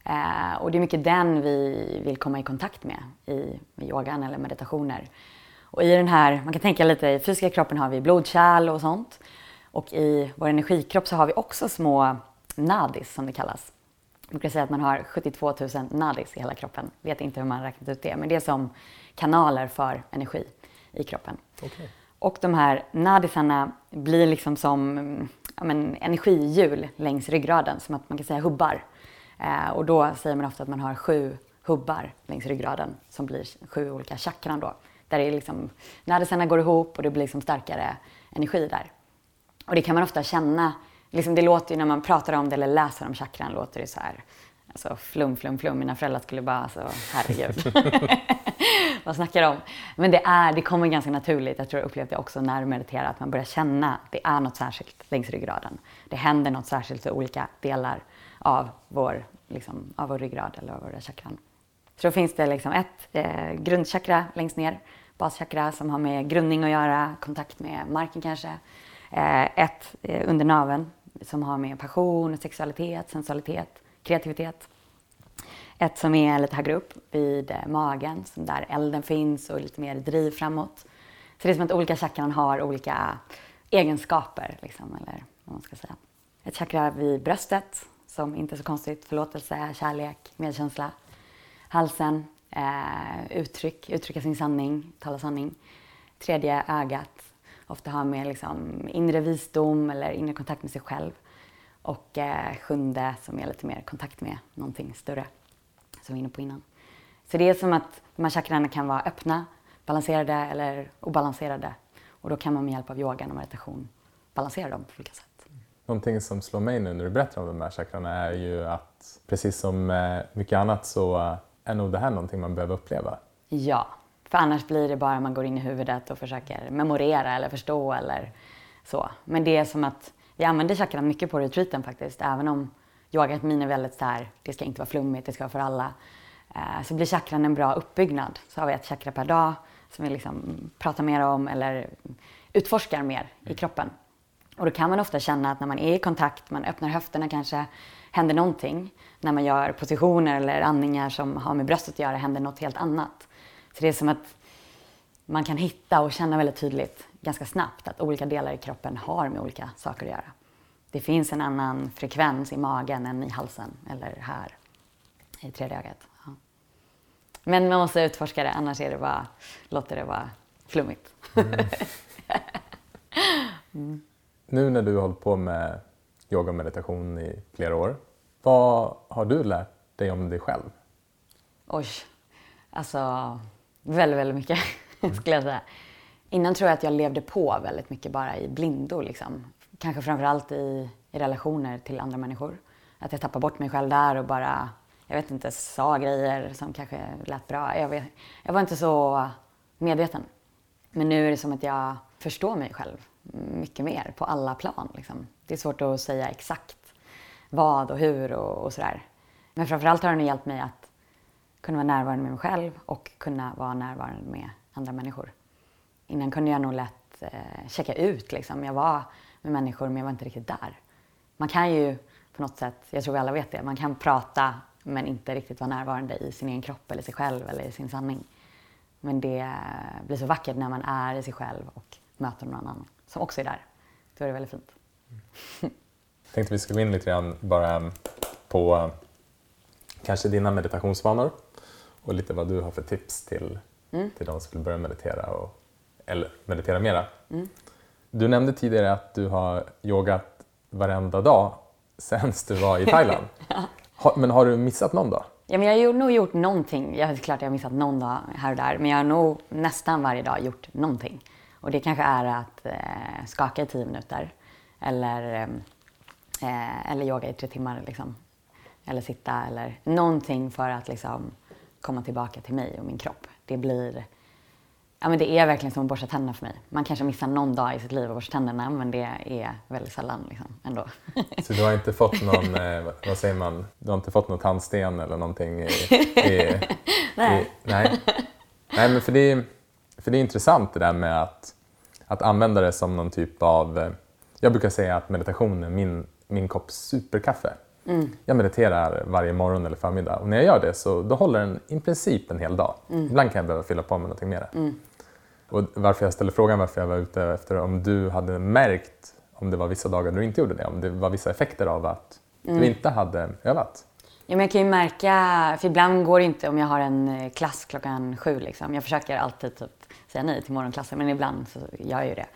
Eh, och det är mycket den vi vill komma i kontakt med i med yogan eller meditationer. Och i den här, man kan tänka lite, i fysiska kroppen har vi blodkärl och sånt. Och i vår energikropp så har vi också små nadis som det kallas. Jag brukar säga att man har 72 000 nadis i hela kroppen. Vet inte hur man räknat ut det, men det är som kanaler för energi i kroppen. Okej. Och de här nadisarna blir liksom som ja, men, energihjul längs ryggraden, som att man kan säga hubbar. Eh, och då säger man ofta att man har sju hubbar längs ryggraden som blir sju olika chakran då. Där det är liksom, nadisarna går ihop och det blir liksom starkare energi där. Och det kan man ofta känna, liksom det låter ju när man pratar om det eller läser om chakran låter det så här, alltså flum, flum, flum. Mina föräldrar skulle bara, alltså herregud. Vad snackar de om? Men det, är, det kommer ganska naturligt. Jag tror jag upplevde det också när jag mediterade. att man börjar känna att det är något särskilt längs ryggraden. Det händer något särskilt i olika delar av vår, liksom, av vår ryggrad eller av våra chakran. Så då finns det liksom ett eh, grundchakra längst ner, baschakra som har med grundning att göra, kontakt med marken kanske. Eh, ett eh, under naveln som har med passion, sexualitet, sensualitet, kreativitet. Ett som är lite högre upp vid eh, magen, som där elden finns och lite mer driv framåt. Så det är som att olika chakran har olika egenskaper, liksom, eller vad man ska säga. Ett chakra vid bröstet, som inte är så konstigt, förlåtelse, kärlek, medkänsla. Halsen, eh, uttryck, uttrycka sin sanning, tala sanning. Tredje ögat, ofta har med liksom inre visdom eller inre kontakt med sig själv. Och eh, sjunde som är lite mer kontakt med någonting större, som vi var inne på innan. Så det är som att de här chakrarna kan vara öppna, balanserade eller obalanserade. Och då kan man med hjälp av yogan och meditation balansera dem på olika sätt. Någonting som slår mig nu när du berättar om de här chakrarna är ju att precis som mycket annat så är nog det här någonting man behöver uppleva. Ja, för annars blir det bara man går in i huvudet och försöker memorera eller förstå eller så. Men det är som att vi använder chakran mycket på retreaten faktiskt. Även om yogamin är väldigt så här, det ska inte vara flummigt, det ska vara för alla. Eh, så blir chakran en bra uppbyggnad. Så har vi ett chakra per dag som vi liksom pratar mer om eller utforskar mer i kroppen. Och då kan man ofta känna att när man är i kontakt, man öppnar höfterna kanske, händer någonting. När man gör positioner eller andningar som har med bröstet att göra händer något helt annat. Så det är som att man kan hitta och känna väldigt tydligt ganska snabbt att olika delar i kroppen har med olika saker att göra. Det finns en annan frekvens i magen än i halsen eller här i tredje ögat. Ja. Men man måste utforska det, annars är det bara, låter det vara flummigt. Mm. mm. Nu när du har hållit på med yoga och meditation i flera år, vad har du lärt dig om dig själv? Oj, alltså väldigt, väldigt mycket skulle jag säga. Innan tror jag att jag levde på väldigt mycket bara i blindo. Liksom. Kanske framförallt i, i relationer till andra människor. Att jag tappade bort mig själv där och bara, jag vet inte, sa grejer som kanske lät bra. Jag, vet, jag var inte så medveten. Men nu är det som att jag förstår mig själv mycket mer på alla plan. Liksom. Det är svårt att säga exakt vad och hur och, och sådär. Men framförallt har den hjälpt mig att kunna vara närvarande med mig själv och kunna vara närvarande med andra människor. Innan kunde jag nog lätt eh, checka ut. Liksom. Jag var med människor men jag var inte riktigt där. Man kan ju på något sätt, jag tror vi alla vet det, man kan prata men inte riktigt vara närvarande i sin egen kropp eller sig själv eller i sin sanning. Men det eh, blir så vackert när man är i sig själv och möter någon annan som också är där. Då är det väldigt fint. Jag tänkte vi ska gå in lite grann bara på kanske dina meditationsvanor och lite vad du har för tips till, mm. till de som vill börja meditera och, eller meditera mera. Mm. Du nämnde tidigare att du har yogat varenda dag sen du var i Thailand. ja. men har du missat någon dag? Ja, men jag har nog gjort någonting. Jag klart jag har missat någon dag här och där, men jag har nog nästan varje dag gjort någonting. Och det kanske är att eh, skaka i tio minuter eller, eh, eller yoga i tre timmar. Liksom. Eller sitta eller någonting för att liksom, komma tillbaka till mig och min kropp. Det blir Ja, men det är verkligen som att borsta tänderna för mig. Man kanske missar någon dag i sitt liv att borsta tänderna, men det är väldigt sällan liksom, ändå. Så du har inte fått någon, eh, vad säger man, du har inte fått någon tandsten eller någonting? I, i, nej. I, nej. Nej, men för det, för det är intressant det där med att, att använda det som någon typ av... Eh, jag brukar säga att meditation är min, min kopp superkaffe. Mm. Jag mediterar varje morgon eller förmiddag och när jag gör det så då håller den i princip en hel dag. Mm. Ibland kan jag behöva fylla på med någonting mer. Mm. Och varför jag ställde frågan varför jag var ute efter om du hade märkt om det var vissa dagar du inte gjorde det, om det var vissa effekter av att du mm. inte hade övat. Ja, men jag kan ju märka, för ibland går det inte om jag har en eh, klass klockan sju. Liksom. Jag försöker alltid typ, säga nej till morgonklassen, men ibland så gör jag ju det.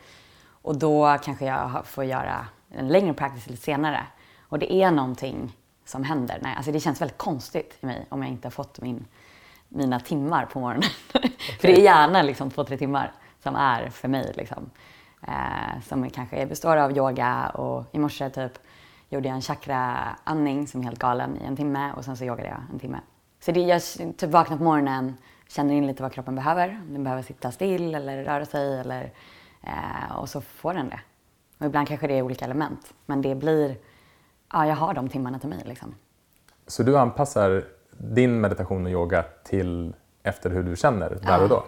Och då kanske jag får göra en längre practice lite senare. Och det är någonting som händer. Nej, alltså det känns väldigt konstigt i mig om jag inte har fått min, mina timmar på morgonen. Okay. för det är gärna liksom två, tre timmar som är för mig. Liksom. Eh, som kanske består av yoga och i morse typ gjorde jag en chakra-andning som är helt galen i en timme och sen så yogade jag en timme. Så det, jag typ vaknar på morgonen, känner in lite vad kroppen behöver. Den behöver sitta still eller röra sig eller, eh, och så får den det. Och ibland kanske det är olika element. Men det blir, ja jag har de timmarna till mig liksom. Så du anpassar din meditation och yoga till efter hur du känner där och då?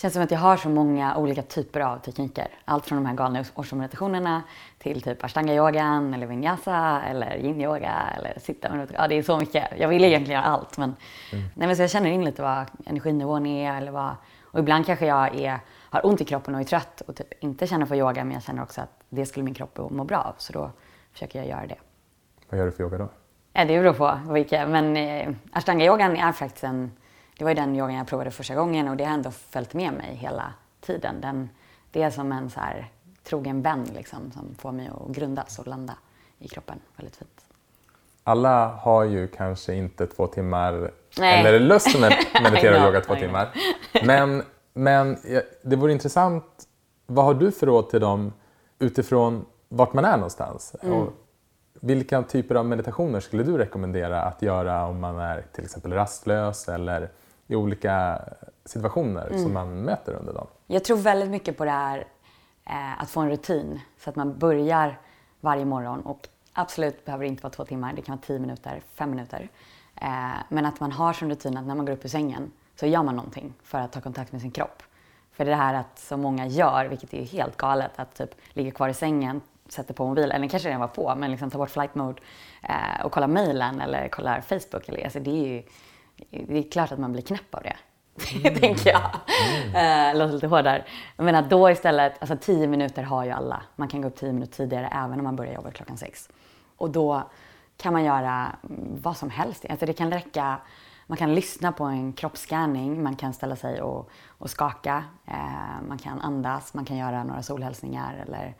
Känns som att jag har så många olika typer av tekniker. Allt från de här galna årsmeditationerna till typ ashtanga-yogan eller vinyasa eller yin-yoga eller sitta Ja, det är så mycket. Jag vill egentligen göra allt men, mm. nej, men så jag känner in lite vad energinivån är eller vad... Och ibland kanske jag är, har ont i kroppen och är trött och typ inte känner för yoga men jag känner också att det skulle min kropp må bra av så då försöker jag göra det. Vad gör du för yoga då? Ja, det beror på vilka. Men eh, ashtanga-yogan är faktiskt en det var ju den yogan jag provade första gången och det har ändå följt med mig hela tiden. Den, det är som en så här, trogen vän liksom, som får mig att grundas och landa i kroppen. Väldigt fint. Alla har ju kanske inte två timmar Nej. eller lust att med- meditera och yoga två timmar. Men, men det vore intressant, vad har du för råd till dem utifrån vart man är någonstans? Mm. Och vilka typer av meditationer skulle du rekommendera att göra om man är till exempel rastlös eller i olika situationer Mm. som man möter under dagen? Jag tror väldigt mycket på det här eh, att få en rutin så att man börjar varje morgon och absolut behöver det inte vara två timmar, det kan vara tio minuter, fem minuter. Eh, men att man har som rutin att när man går upp ur sängen så gör man någonting för att ta kontakt med sin kropp. För det här att så många gör, vilket är helt galet, att typ ligga kvar i sängen, sätter på mobilen, eller kanske redan var på, men liksom ta bort flight mode eh, och kolla mejlen eller kolla Facebook. Eller, alltså det är ju det är klart att man blir knäpp av det. tänker jag. Eh, låter lite hårdare. Men att då istället, alltså tio minuter har ju alla. Man kan gå upp tio minuter tidigare även om man börjar jobba klockan sex. Och då kan man göra mm, vad som helst. Alltså det kan räcka, man kan lyssna på en kroppsscanning, man kan ställa sig och, och skaka, eh, man kan andas, man kan göra några solhälsningar eller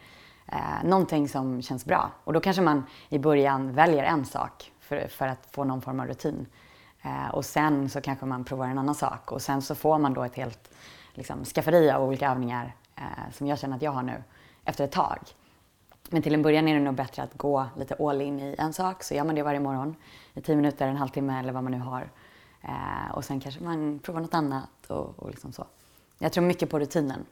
eh, någonting som känns bra. Och då kanske man i början väljer en sak för, för att få någon form av rutin. Eh, och sen så kanske man provar en annan sak och sen så får man då ett helt liksom, skafferi av olika övningar eh, som jag känner att jag har nu efter ett tag. Men till en början är det nog bättre att gå lite all in i en sak. Så gör man det varje morgon i tio minuter, en halvtimme eller vad man nu har. Eh, och sen kanske man provar något annat och, och liksom så. Jag tror mycket på rutinen.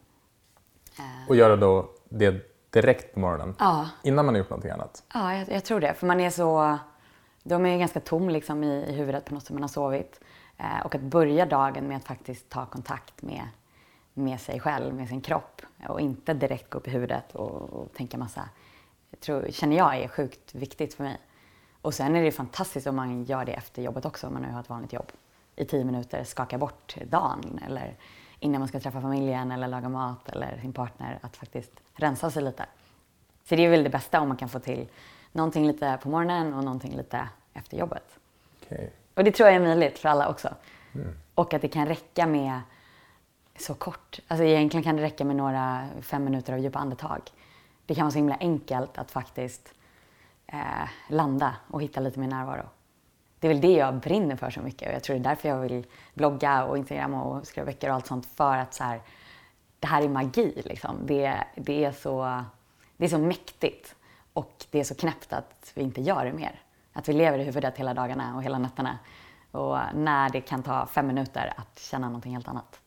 Och göra då det direkt på morgonen Ja. innan man har gjort någonting annat. Ja, jag, jag tror det. För man är så... Då är man ju ganska tom liksom, i, i huvudet på något som man har sovit. Eh, och att börja dagen med att faktiskt ta kontakt med, med sig själv, med sin kropp. Och inte direkt gå upp i huvudet och, och tänka massa. Tror, känner jag är sjukt viktigt för mig. Och sen är det fantastiskt om man gör det efter jobbet också, om man nu har ett vanligt jobb. I tio minuter skaka bort dagen eller innan man ska träffa familjen eller laga mat eller sin partner. Att faktiskt rensa sig lite. Så det är väl det bästa om man kan få till någonting lite på morgonen och någonting lite efter jobbet. Okej. Och det tror jag är möjligt för alla också. Och att det kan räcka med så kort. Alltså egentligen kan det räcka med några fem minuter av djupa andetag. Det kan vara så himla enkelt att faktiskt eh, landa och hitta lite mer närvaro. Det är väl det jag brinner för så mycket och jag tror det är därför jag vill blogga och Instagramma och skriva böcker och allt sånt för att så här, det här är magi liksom. Det, det, är så, det är så mäktigt och det är så knäppt att vi inte gör det mer. Att vi lever i huvudet hela dagarna och hela nätterna. Och när det kan ta fem minuter att känna någonting helt annat.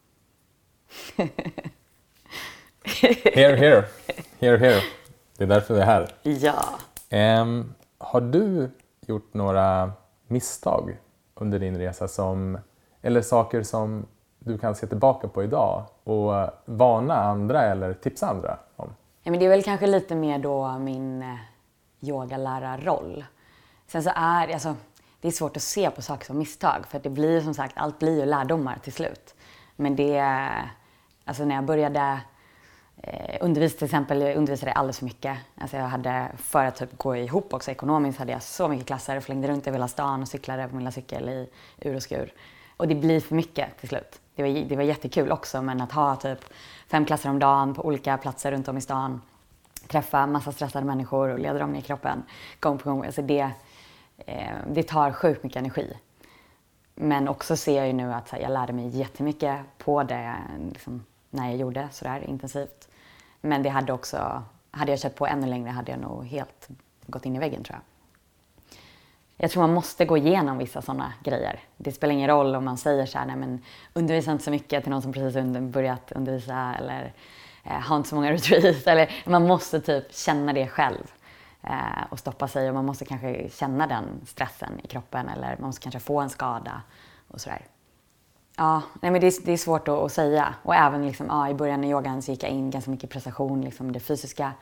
Here, here. Here, here. Det är därför vi är här. Ja. Ehm, har du gjort några misstag under din resa som, eller saker som du kan se tillbaka på idag och varna andra eller tipsa andra om? Ja, men det är väl kanske lite mer då min eh, yogalärarroll. Sen så är alltså, det är svårt att se på saker som misstag för att det blir som sagt, allt blir ju lärdomar till slut. Men det, alltså när jag började eh, undervisa till exempel, jag undervisade alldeles för mycket. Alltså jag hade, för att typ gå ihop också ekonomiskt hade jag så mycket klasser och flängde runt över hela stan och cyklade på min lilla cykel i ur och skur. Och det blir för mycket till slut. Det var, det var jättekul också men att ha typ fem klasser om dagen på olika platser runt om i stan träffa massa stressade människor och leda dem ner i kroppen gång på gång. Alltså det, Eh, det tar sjukt mycket energi. Men också ser jag ju nu att här, jag lärde mig jättemycket på det liksom, när jag gjorde sådär intensivt. Men det hade också, hade jag kört på ännu längre hade jag nog helt gått in i väggen tror jag. Jag tror man måste gå igenom vissa sådana grejer. Det spelar ingen roll om man säger så här, nej men undervisa inte så mycket till någon som precis under, börjat undervisa eller eh, ha inte så många retreat. Eller, man måste typ känna det själv Eh, och stoppa sig och man måste kanske känna den stressen i kroppen eller man måste kanske få en skada och sådär. Ja, nej men det, är, det är svårt att, att säga. Och även liksom, ja, i början av yogan så gick jag in ganska mycket i prestation, liksom det fysiska.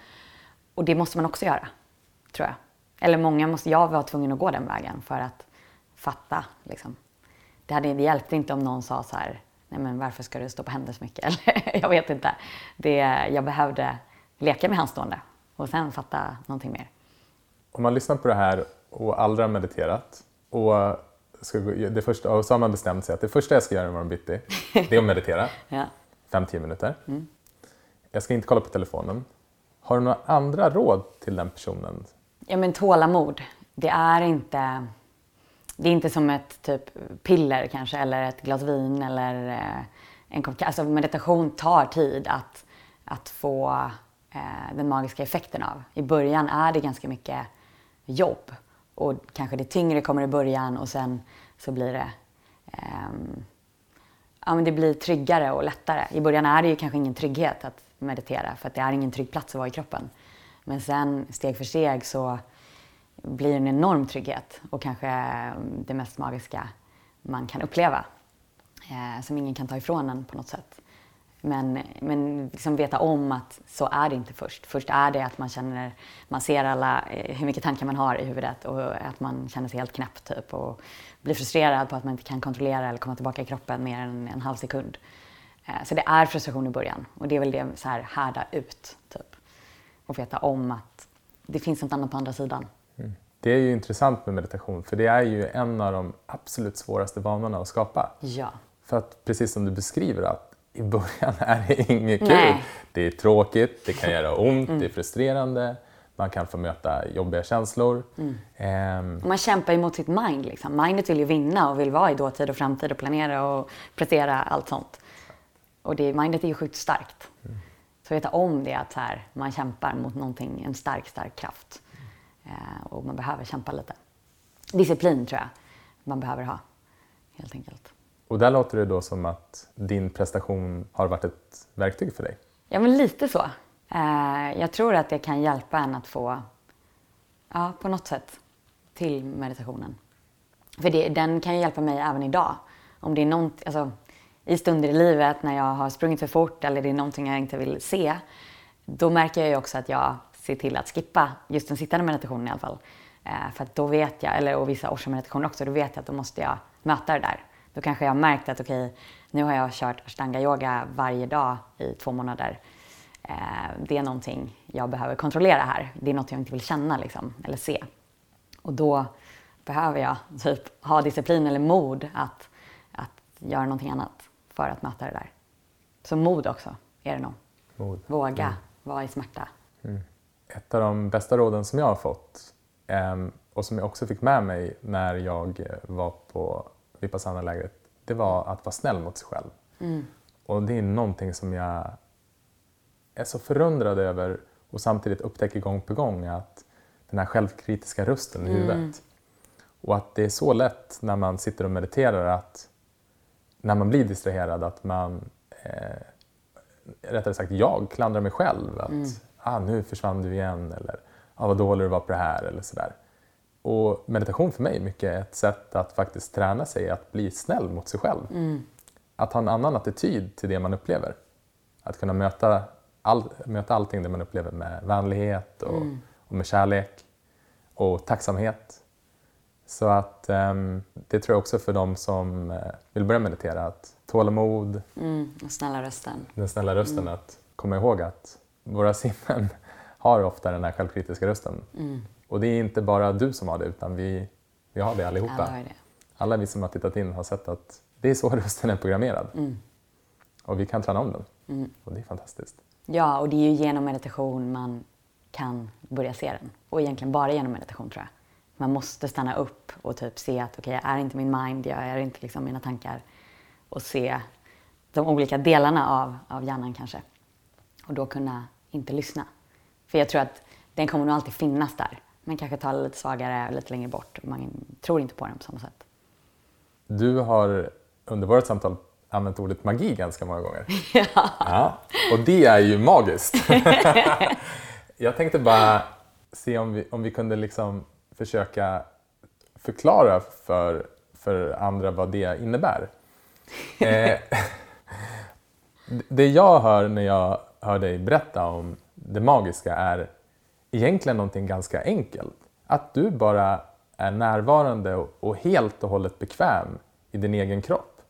Och det måste man också göra, tror jag. Eller många måste, jag var tvungen att gå den vägen för att fatta. Liksom. Det, hade, det hjälpte inte om någon sa så här, nej men varför ska du stå på händer så mycket? Eller jag vet inte. Det, jag behövde leka med handstående och sen fatta någonting mer. Om man lyssnar på det här och aldrig har mediterat och, ska, gå- det första, och så har man bestämt sig att det första jag ska göra imorgon bitti, det är att meditera. Ja. 5-10 minuter. Jag ska inte kolla på telefonen. Har du några andra råd till den personen? Ja men tålamod. Det är inte... det är inte som ett typ piller kanske eller ett glas vin eller eh, en kopp Alltså meditation tar tid att, att få eh, den magiska effekten av. I början är det ganska mycket jobb och kanske det tyngre kommer i början och sen så blir det eh, ja, men det blir tryggare och lättare. I början är det ju kanske ingen trygghet att meditera för att det är ingen trygg plats att vara i kroppen. Men sen steg för steg så blir det en enorm trygghet och kanske ehm, det mest magiska man kan uppleva. Eh, som ingen kan ta ifrån en på något sätt. Men, men liksom veta om att så är det inte först. Först är det att man känner, man ser alla, eh, hur mycket tankar man har i huvudet och att man känner sig helt knäpp typ och blir frustrerad på att man inte kan kontrollera eller komma tillbaka i kroppen mer än en halv sekund. Eh, så det är frustration i början och det är väl det så här härda ut typ. Och veta om att det finns något annat på andra sidan. Mm. Det är ju intressant med meditation för det är ju en av de absolut svåraste vanorna att skapa. Ja. För att precis som du beskriver att i början är det inget kul. Nej. Det är tråkigt, det kan göra ont, Mm. det är frustrerande. Man kan få möta jobbiga känslor. Mm. Och man kämpar ju mot sitt mind. Liksom. Mindet vill ju vinna och vill vara i dåtid och framtid och planera och prestera allt sånt. Och det, mindet är ju sjukt starkt. Så veta om det att här, man kämpar mot någonting, en stark, stark kraft. Eh, och man behöver kämpa lite. Disciplin tror jag man behöver ha, helt enkelt och där låter det då som att din prestation har varit ett verktyg för dig. Ja, men lite så. Eh, jag tror att det kan hjälpa en att få, ja, på något sätt, till meditationen. För det, den kan ju hjälpa mig även idag. Om det är något, alltså, i stunder i livet när jag har sprungit för fort eller det är någonting jag inte vill se, då märker jag ju också att jag ser till att skippa just den sittande meditationen i alla fall. Eh, för att då vet jag, eller och vissa årsmeditationer också, då vet jag att då måste jag möta det där. Då kanske jag har märkt att okej, nu har jag kört ashtanga-yoga varje dag i två månader. Eh, det är någonting jag behöver kontrollera här. Det är något jag inte vill känna liksom, eller se. Och då behöver jag typ ha disciplin eller mod att, att göra någonting annat för att möta det där. Så mod också är det nog. Mod. Våga vara i smärta. Ett av de bästa råden som jag har fått ehm, och som jag också fick med mig när jag var på Vipassana-lägret, det var att vara snäll mot sig själv. Och det är någonting som jag är så förundrad över och samtidigt upptäcker gång på gång att den här självkritiska rösten i huvudet. Och att det är så lätt när man sitter och mediterar att när man blir distraherad att man eh, rättare sagt jag klandrar mig själv. Att ah, nu försvann du igen eller ah, vad dålig du var på det här eller sådär. Och meditation för mig är mycket ett sätt att faktiskt träna sig att bli snäll mot sig själv. Att ha en annan attityd till det man upplever. Att kunna möta, all, möta allting det man upplever med vänlighet och, och med kärlek och tacksamhet. Så att ehm, det tror jag också för de som eh, vill börja meditera, att tålamod, Mm, och snälla rösten. den snälla rösten, att komma ihåg att våra sinnen har ofta den här självkritiska rösten. Och det är inte bara du som har det, utan vi, vi har det allihopa. Alla har det. Alla vi som har tittat in har sett att det är så rösten är programmerad. Och vi kan träna om den. Och det är fantastiskt. Ja, och det är ju genom meditation man kan börja se den. Och egentligen bara genom meditation tror jag. Man måste stanna upp och typ se att okej, jag är inte min mind, jag är inte liksom mina tankar. Och se de olika delarna av, av hjärnan kanske. Och då kunna inte lyssna. För jag tror att den kommer nog alltid finnas där. Men kanske talar lite svagare, lite längre bort. Man tror inte på den på samma sätt. Du har under vårt samtal använt ordet magi ganska många gånger. Ja. Och det är ju magiskt. Jag tänkte bara se om vi, om vi kunde liksom försöka förklara för, för andra vad det innebär. Eh, det jag hör när jag hör dig berätta om det magiska är egentligen någonting ganska enkelt. Att du bara är närvarande och, helt och hållet bekväm i din egen kropp.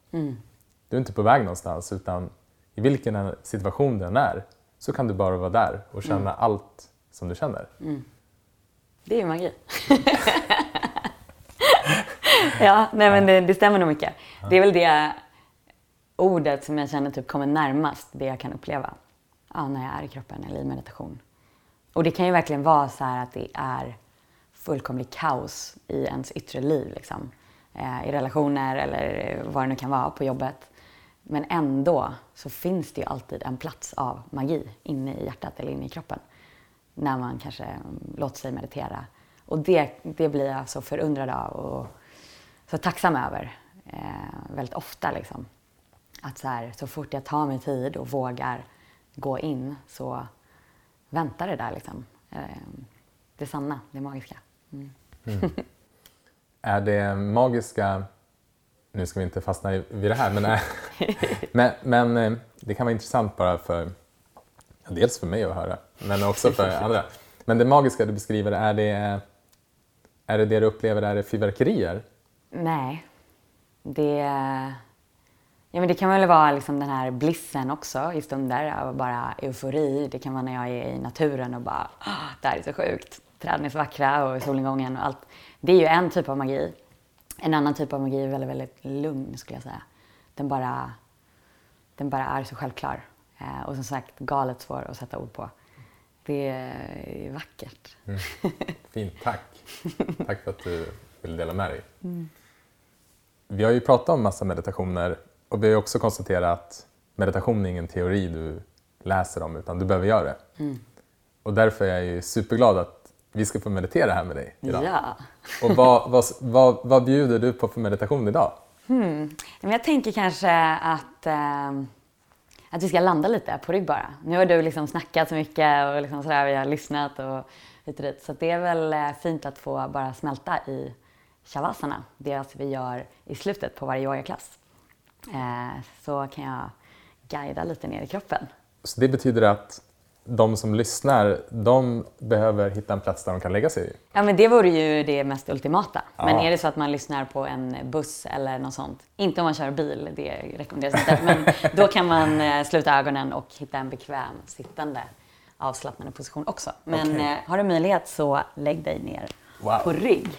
Du är inte på väg någonstans utan i vilken situation den är så kan du bara vara där och känna allt som du känner. Det är magi. ja, nej men det, det stämmer nog mycket. Det är väl det ordet som jag känner typ kommer närmast det jag kan uppleva ja, när jag är i kroppen eller i meditation. Och det kan ju verkligen vara så här att det är fullkomligt kaos i ens yttre liv. Liksom. eh, i relationer eller vad det nu kan vara på jobbet. Men ändå så finns det ju alltid en plats av magi inne i hjärtat eller inne i kroppen. När man kanske mm, låter sig meditera. Och det, det blir jag så förundrad av och så tacksam över eh, väldigt ofta. Liksom. Att så, här, så fort jag tar mig tid och vågar gå in så väntar det där. Liksom. Eh, det sanna, det magiska. Mm. Mm. Är det magiska, nu ska vi inte fastna vid det här, men, är, men, men, eh, det kan vara intressant bara för dels för mig att höra, men också för andra. Men det magiska du beskriver, är det är det det du upplever, är det fyrverkerier? Nej. Det, ja, men det kan väl vara liksom den här blissen också i stunder av bara eufori. Det kan vara när jag är i naturen och bara, det här är så sjukt. Träden är så vackra och solnedgången och allt. Det är ju en typ av magi. En annan typ av magi är väldigt, väldigt lugn skulle jag säga. Den bara, den bara är så självklar. Eh, och som sagt galet svår att sätta ord på. Det är vackert. Mm. Fint, tack. Tack för att du vill dela med dig. Mm. Vi har ju pratat om massa meditationer och vi har också konstaterat att meditation är ingen teori du läser om utan du behöver göra det. Mm. Och därför är jag ju superglad att vi ska få meditera här med dig idag. Ja. och vad, vad, vad, vad bjuder du på för meditation idag? Hmm. Jag tänker kanske att eh att vi ska landa lite på rygg bara. Nu har du liksom snackat så mycket och liksom sådär, vi har lyssnat och hit och dit. Så det är väl eh, fint att få bara smälta i shavasana, det vi gör i slutet på varje yogaklass. Eh, så kan jag guida lite ner i kroppen. Så det betyder att de som lyssnar, de behöver hitta en plats där de kan lägga sig? Ja, men det vore ju det mest ultimata. Ja. Men är det så att man lyssnar på en buss eller något sånt, inte om man kör bil, det rekommenderas inte, men då kan man eh, sluta ögonen och hitta en bekväm sittande avslappnande position också. Men okay. Eh, har du möjlighet så lägg dig ner wow. på rygg.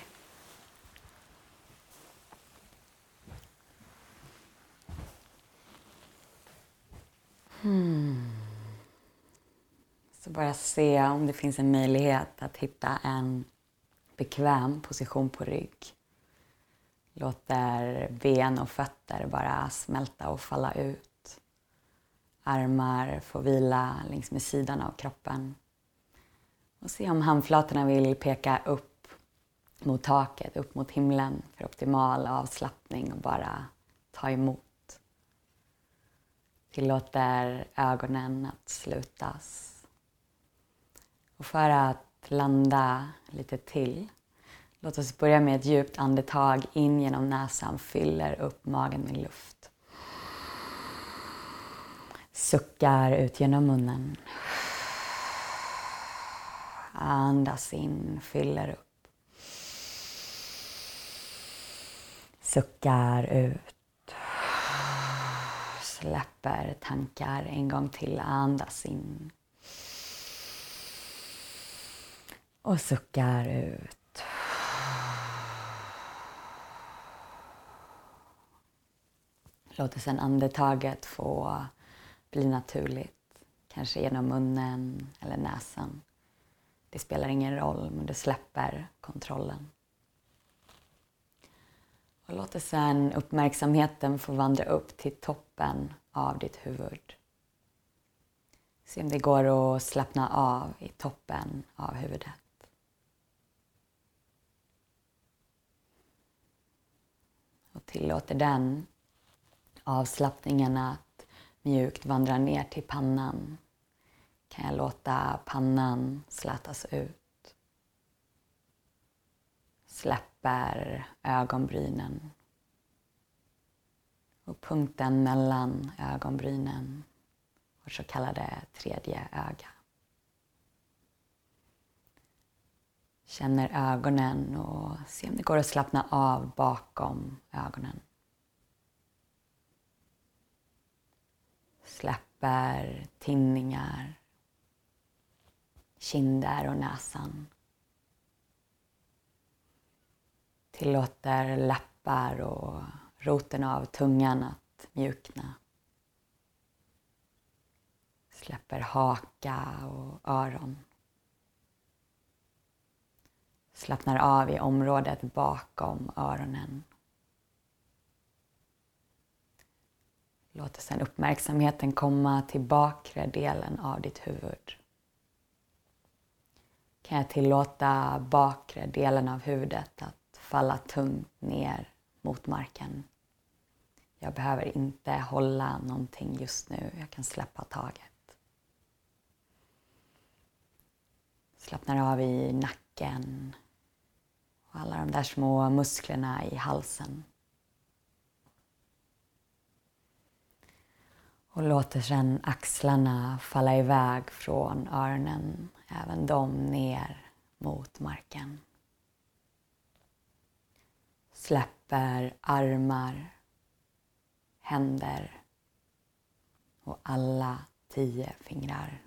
Hmm. Så bara se om det finns en möjlighet att hitta en bekväm position på rygg. Låter ben och fötter bara smälta och falla ut. Armar får vila längs med sidan av kroppen. Och se om handflatorna vill peka upp mot taket, upp mot himlen för optimal avslappning och bara ta emot. Tillåter ögonen att slutas och för att landa lite till, låt oss börja med ett djupt andetag in genom näsan, fyller upp magen med luft. Suckar ut genom munnen. Andas in, fyller upp. Suckar ut. Släpper tankar en gång till. Andas in. Och suckar ut. Låter sedan andetaget få bli naturligt. Kanske genom munnen eller näsan. Det spelar ingen roll, men du släpper kontrollen. Och låter sedan uppmärksamheten få vandra upp till toppen av ditt huvud. Se om det går att slappna av i toppen av huvudet. och tillåter den avslappningen att mjukt vandra ner till pannan kan jag låta pannan slätas ut bär ögonbrynen. Och punkten mellan ögonbrynen, vårt så kallade tredje öga. Känner ögonen och se om det går att slappna av bakom ögonen. Släpper tinningar, kinder och näsan. Tillåter läppar och roten av tungan att mjukna. Släpper haka och öron. Slappnar av i området bakom öronen. Låter sedan uppmärksamheten komma till bakre delen av ditt huvud. Kan jag tillåta bakre delen av huvudet att falla tungt ner mot marken. Jag behöver inte hålla någonting just nu. Jag kan släppa taget. Slappnar av i nacken och alla de där små musklerna i halsen. Och låter sedan axlarna falla iväg från öronen, även de ner mot marken. Släpper armar, händer och alla tio fingrar.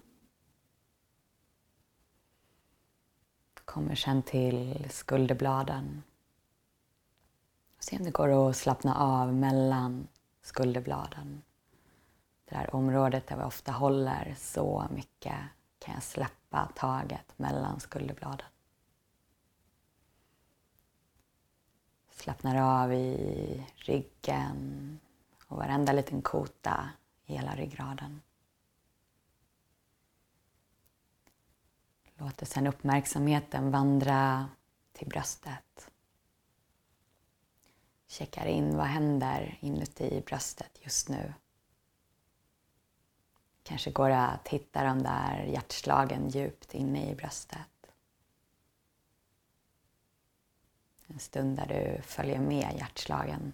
Kommer sen till skulderbladen. Se om det går att slappna av mellan skulderbladen. Det där området där vi ofta håller så mycket kan jag släppa taget mellan skulderbladen. Slappnar av i ryggen och varenda liten kota i hela ryggraden. Låter sedan uppmärksamheten vandra till bröstet. Checkar in vad händer inuti bröstet just nu. Kanske går det att hitta de där hjärtslagen djupt inne i bröstet. En stund där du följer med hjärtslagen.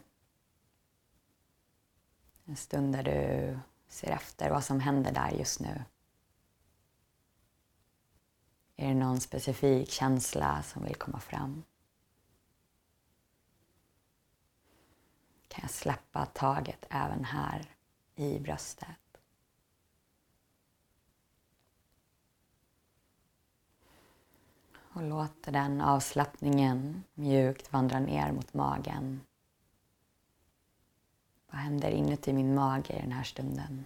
En stund där du ser efter vad som händer där just nu. Är det någon specifik känsla som vill komma fram? Kan jag släppa taget även här i bröstet? Och låter den avslappningen mjukt vandra ner mot magen. Vad händer inuti min mage i den här stunden?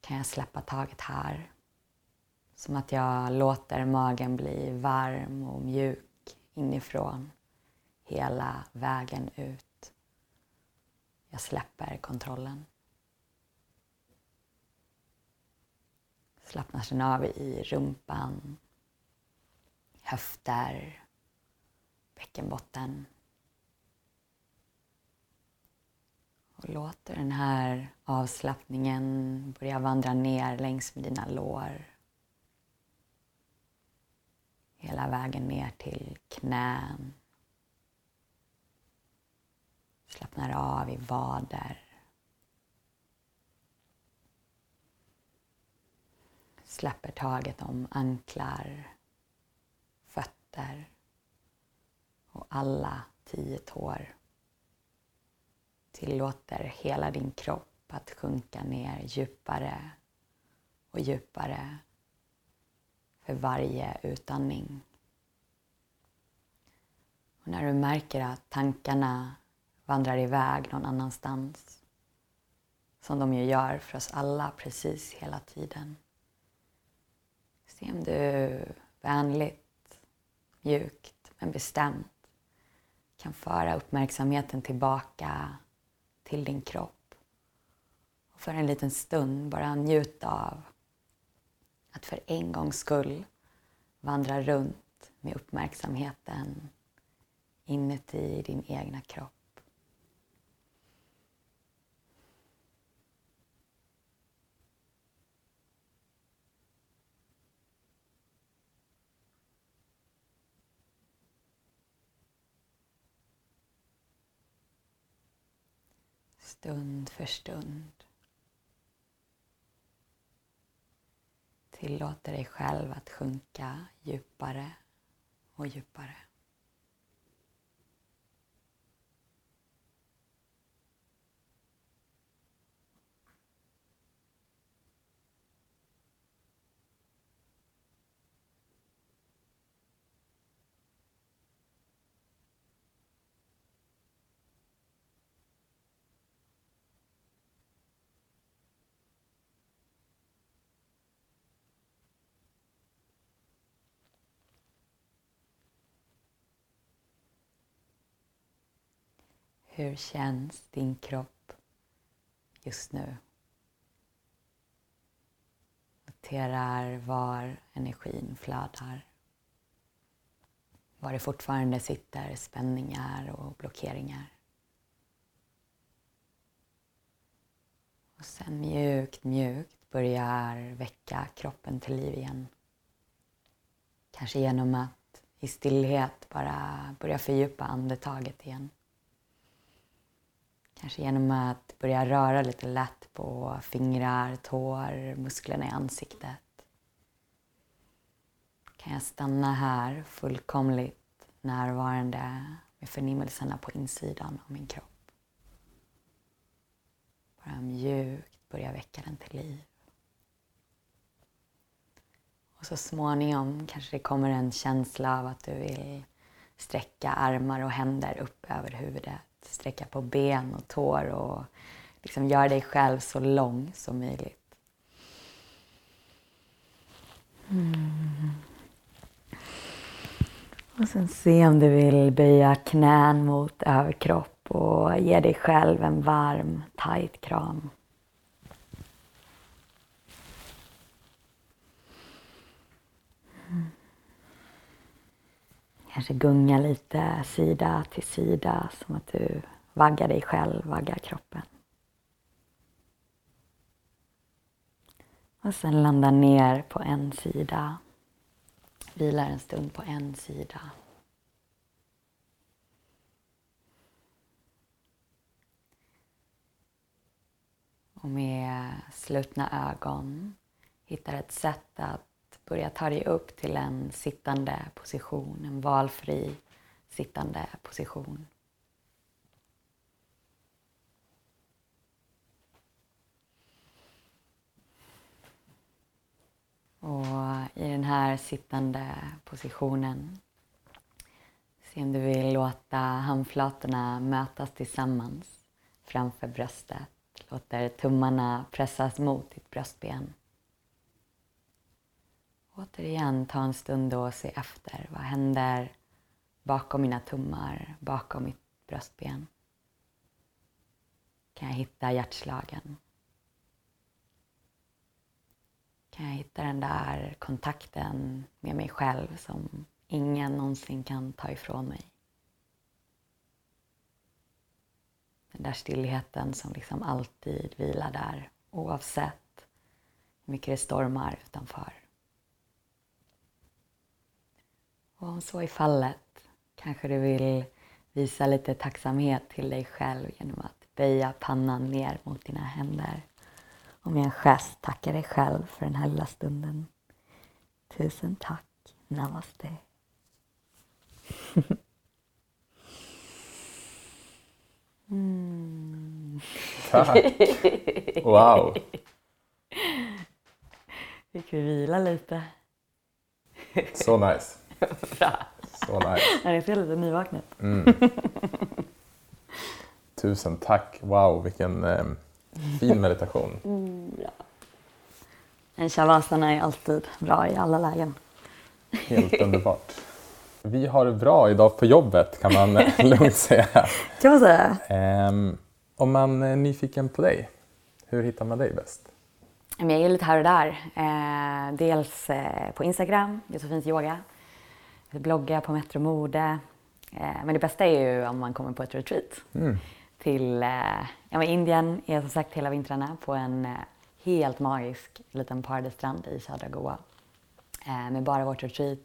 Kan jag släppa taget här? Som att jag låter magen bli varm och mjuk inifrån hela vägen ut. Jag släpper kontrollen. Slappnar sen av i rumpan, höfter, bäckenbotten. Och låter den här avslappningen börja vandra ner längs med dina lår. Hela vägen ner till knän. Slappnar av i vader. Släpper taget om anklar, fötter och alla tio tår tillåter hela din kropp att sjunka ner djupare och djupare för varje utandning. Och när du märker att tankarna vandrar iväg någon annanstans, som de ju gör för oss alla precis hela tiden. Se om du vänligt, mjukt men bestämt kan föra uppmärksamheten tillbaka till din kropp. Och för en liten stund bara njuta av att för en gångs skull vandra runt med uppmärksamheten inuti din egna kropp. Stund för stund. Tillåter dig själv att sjunka djupare och djupare. Hur känns din kropp just nu? Noterar var energin flödar. Var det fortfarande sitter spänningar och blockeringar. Och sen mjukt, mjukt börjar väcka kroppen till liv igen. Kanske genom att i stillhet bara börja fördjupa andetaget igen. Kanske genom att börja röra lite lätt på fingrar, tår, musklerna i ansiktet. Kan jag stanna här fullkomligt närvarande med förnimmelserna på insidan av min kropp. Bara mjukt börja väcka den till liv. Och så småningom kanske det kommer en känsla av att du vill sträcka armar och händer upp över huvudet. Sträcka på ben och tår och liksom göra dig själv så lång som möjligt. Mm. Och sen se om du vill böja knän mot överkropp och ge dig själv en varm, tight kram. Kanske gunga lite sida till sida som att du vaggar dig själv, vaggar kroppen. Och sen landa ner på en sida. Vilar en stund på en sida. Och med slutna ögon hittar ett sätt att Börja ta dig upp till en sittande position, en valfri sittande position. Och i den här sittande positionen se om du vill låta handflatorna mötas tillsammans framför bröstet. Låter tummarna pressas mot ditt bröstben. Återigen ta en stund och se efter. Vad händer bakom mina tummar, bakom mitt bröstben? Kan jag hitta hjärtslagen? Kan jag hitta den där kontakten med mig själv som ingen någonsin kan ta ifrån mig? Den där stillheten som liksom alltid vilar där oavsett hur mycket det stormar utanför. Och om så är fallet kanske du vill visa lite tacksamhet till dig själv genom att böja pannan ner mot dina händer och med en gest tacka dig själv för den här lilla stunden. Tusen tack. Namaste. Mm. Tack. Wow. Fick vi vila lite. Så nice. Bra. Så nice. Jag ser lite nyvaknat. Mm. Tusen tack. Wow, vilken eh, fin meditation. Mm, ja. En shavasana är alltid bra i alla lägen. Helt underbart. Vi har det bra idag på jobbet kan man lugnt säga. kan man säga. Um, om man är nyfiken på dig, hur hittar man dig bäst? Jag är lite här och där. Eh, dels eh, på Instagram, Josefins yoga bloggar på Metro Mode. Eh, men det bästa är ju om man kommer på ett retreat. Mm. Till eh, ja, Indien är som sagt hela vintrarna på en eh, helt magisk liten partystrand i södra Goa. Med bara vårt retreat.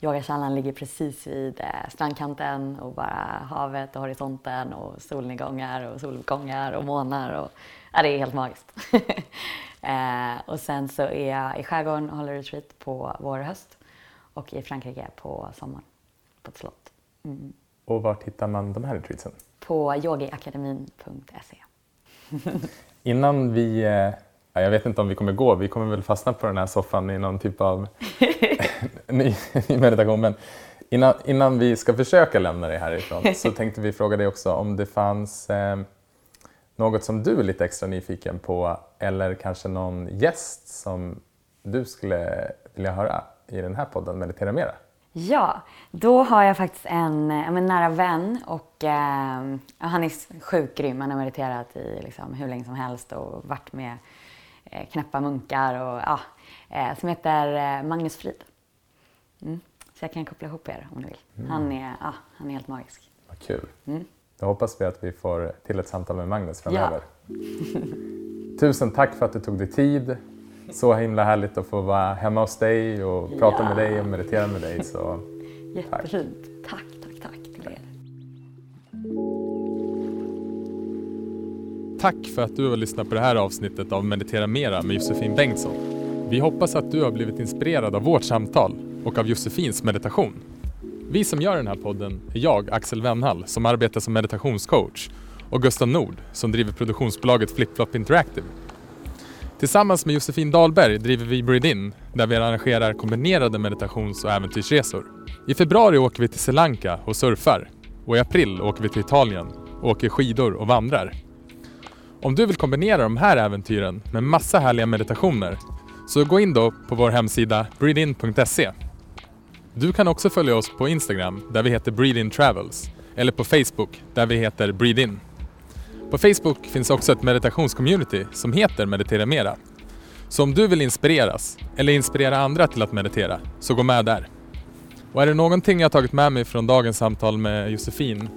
Yogakällaren ligger precis vid strandkanten och bara havet och horisonten och solnedgångar och soluppgångar och månar. Och, ja, det är helt magiskt. och sen så är jag i skärgården och håller retreat på vår och höst och i Frankrike på sommaren på ett slott. Mm. Och var hittar man de här retreatsen? På yogiakademin.se. Innan vi, eh, jag vet inte om vi kommer gå, vi kommer väl fastna på den här soffan i någon typ av ny meditation. Men innan, innan vi ska försöka lämna dig härifrån så tänkte vi fråga dig också om det fanns eh, något som du är lite extra nyfiken på eller kanske någon gäst som du skulle vilja höra i den här podden Meditera Mera? Ja, då har jag faktiskt en, en nära vän och eh, han är sjukt grym. Han har mediterat i liksom, hur länge som helst och varit med eh, knäppa munkar och ja, eh, som heter eh, Magnus Frid. Mm. Så jag kan koppla ihop er om du vill. Mm. Han, är, ja, han är helt magisk. Vad kul. Mm. Då hoppas vi att vi får till ett samtal med Magnus framöver. Ja. Tusen tack för att du tog dig tid. Så himla härligt att få vara hemma hos dig och prata ja. med dig och meditera med dig. Så, Jättefint. Tack, tack, tack till er. Tack för att du har lyssnat på det här avsnittet av Meditera Mera med Josefin Bengtsson. Vi hoppas att du har blivit inspirerad av vårt samtal och av Josefins meditation. Vi som gör den här podden är jag, Axel Wennhall, som arbetar som meditationscoach och Gustav Nord som driver produktionsbolaget FlipFlop Interactive. Tillsammans med Josefin Dahlberg driver vi Breathe In där vi arrangerar kombinerade meditations och äventyrsresor. I februari åker vi till Sri Lanka och surfar och i april åker vi till Italien och åker skidor och vandrar. Om du vill kombinera de här äventyren med massa härliga meditationer så gå in då på vår hemsida breathein.se. Du kan också följa oss på Instagram där vi heter Breathe In Travels eller på Facebook där vi heter Breathe In. På Facebook finns också ett meditationscommunity som heter Meditera Mera. Så om du vill inspireras eller inspirera andra till att meditera så gå med där. Och är det någonting jag tagit med mig från dagens samtal med Josefin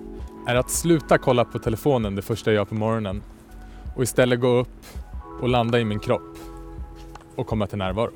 är att sluta kolla på telefonen det första jag gör på morgonen och istället gå upp och landa i min kropp och komma till närvaro.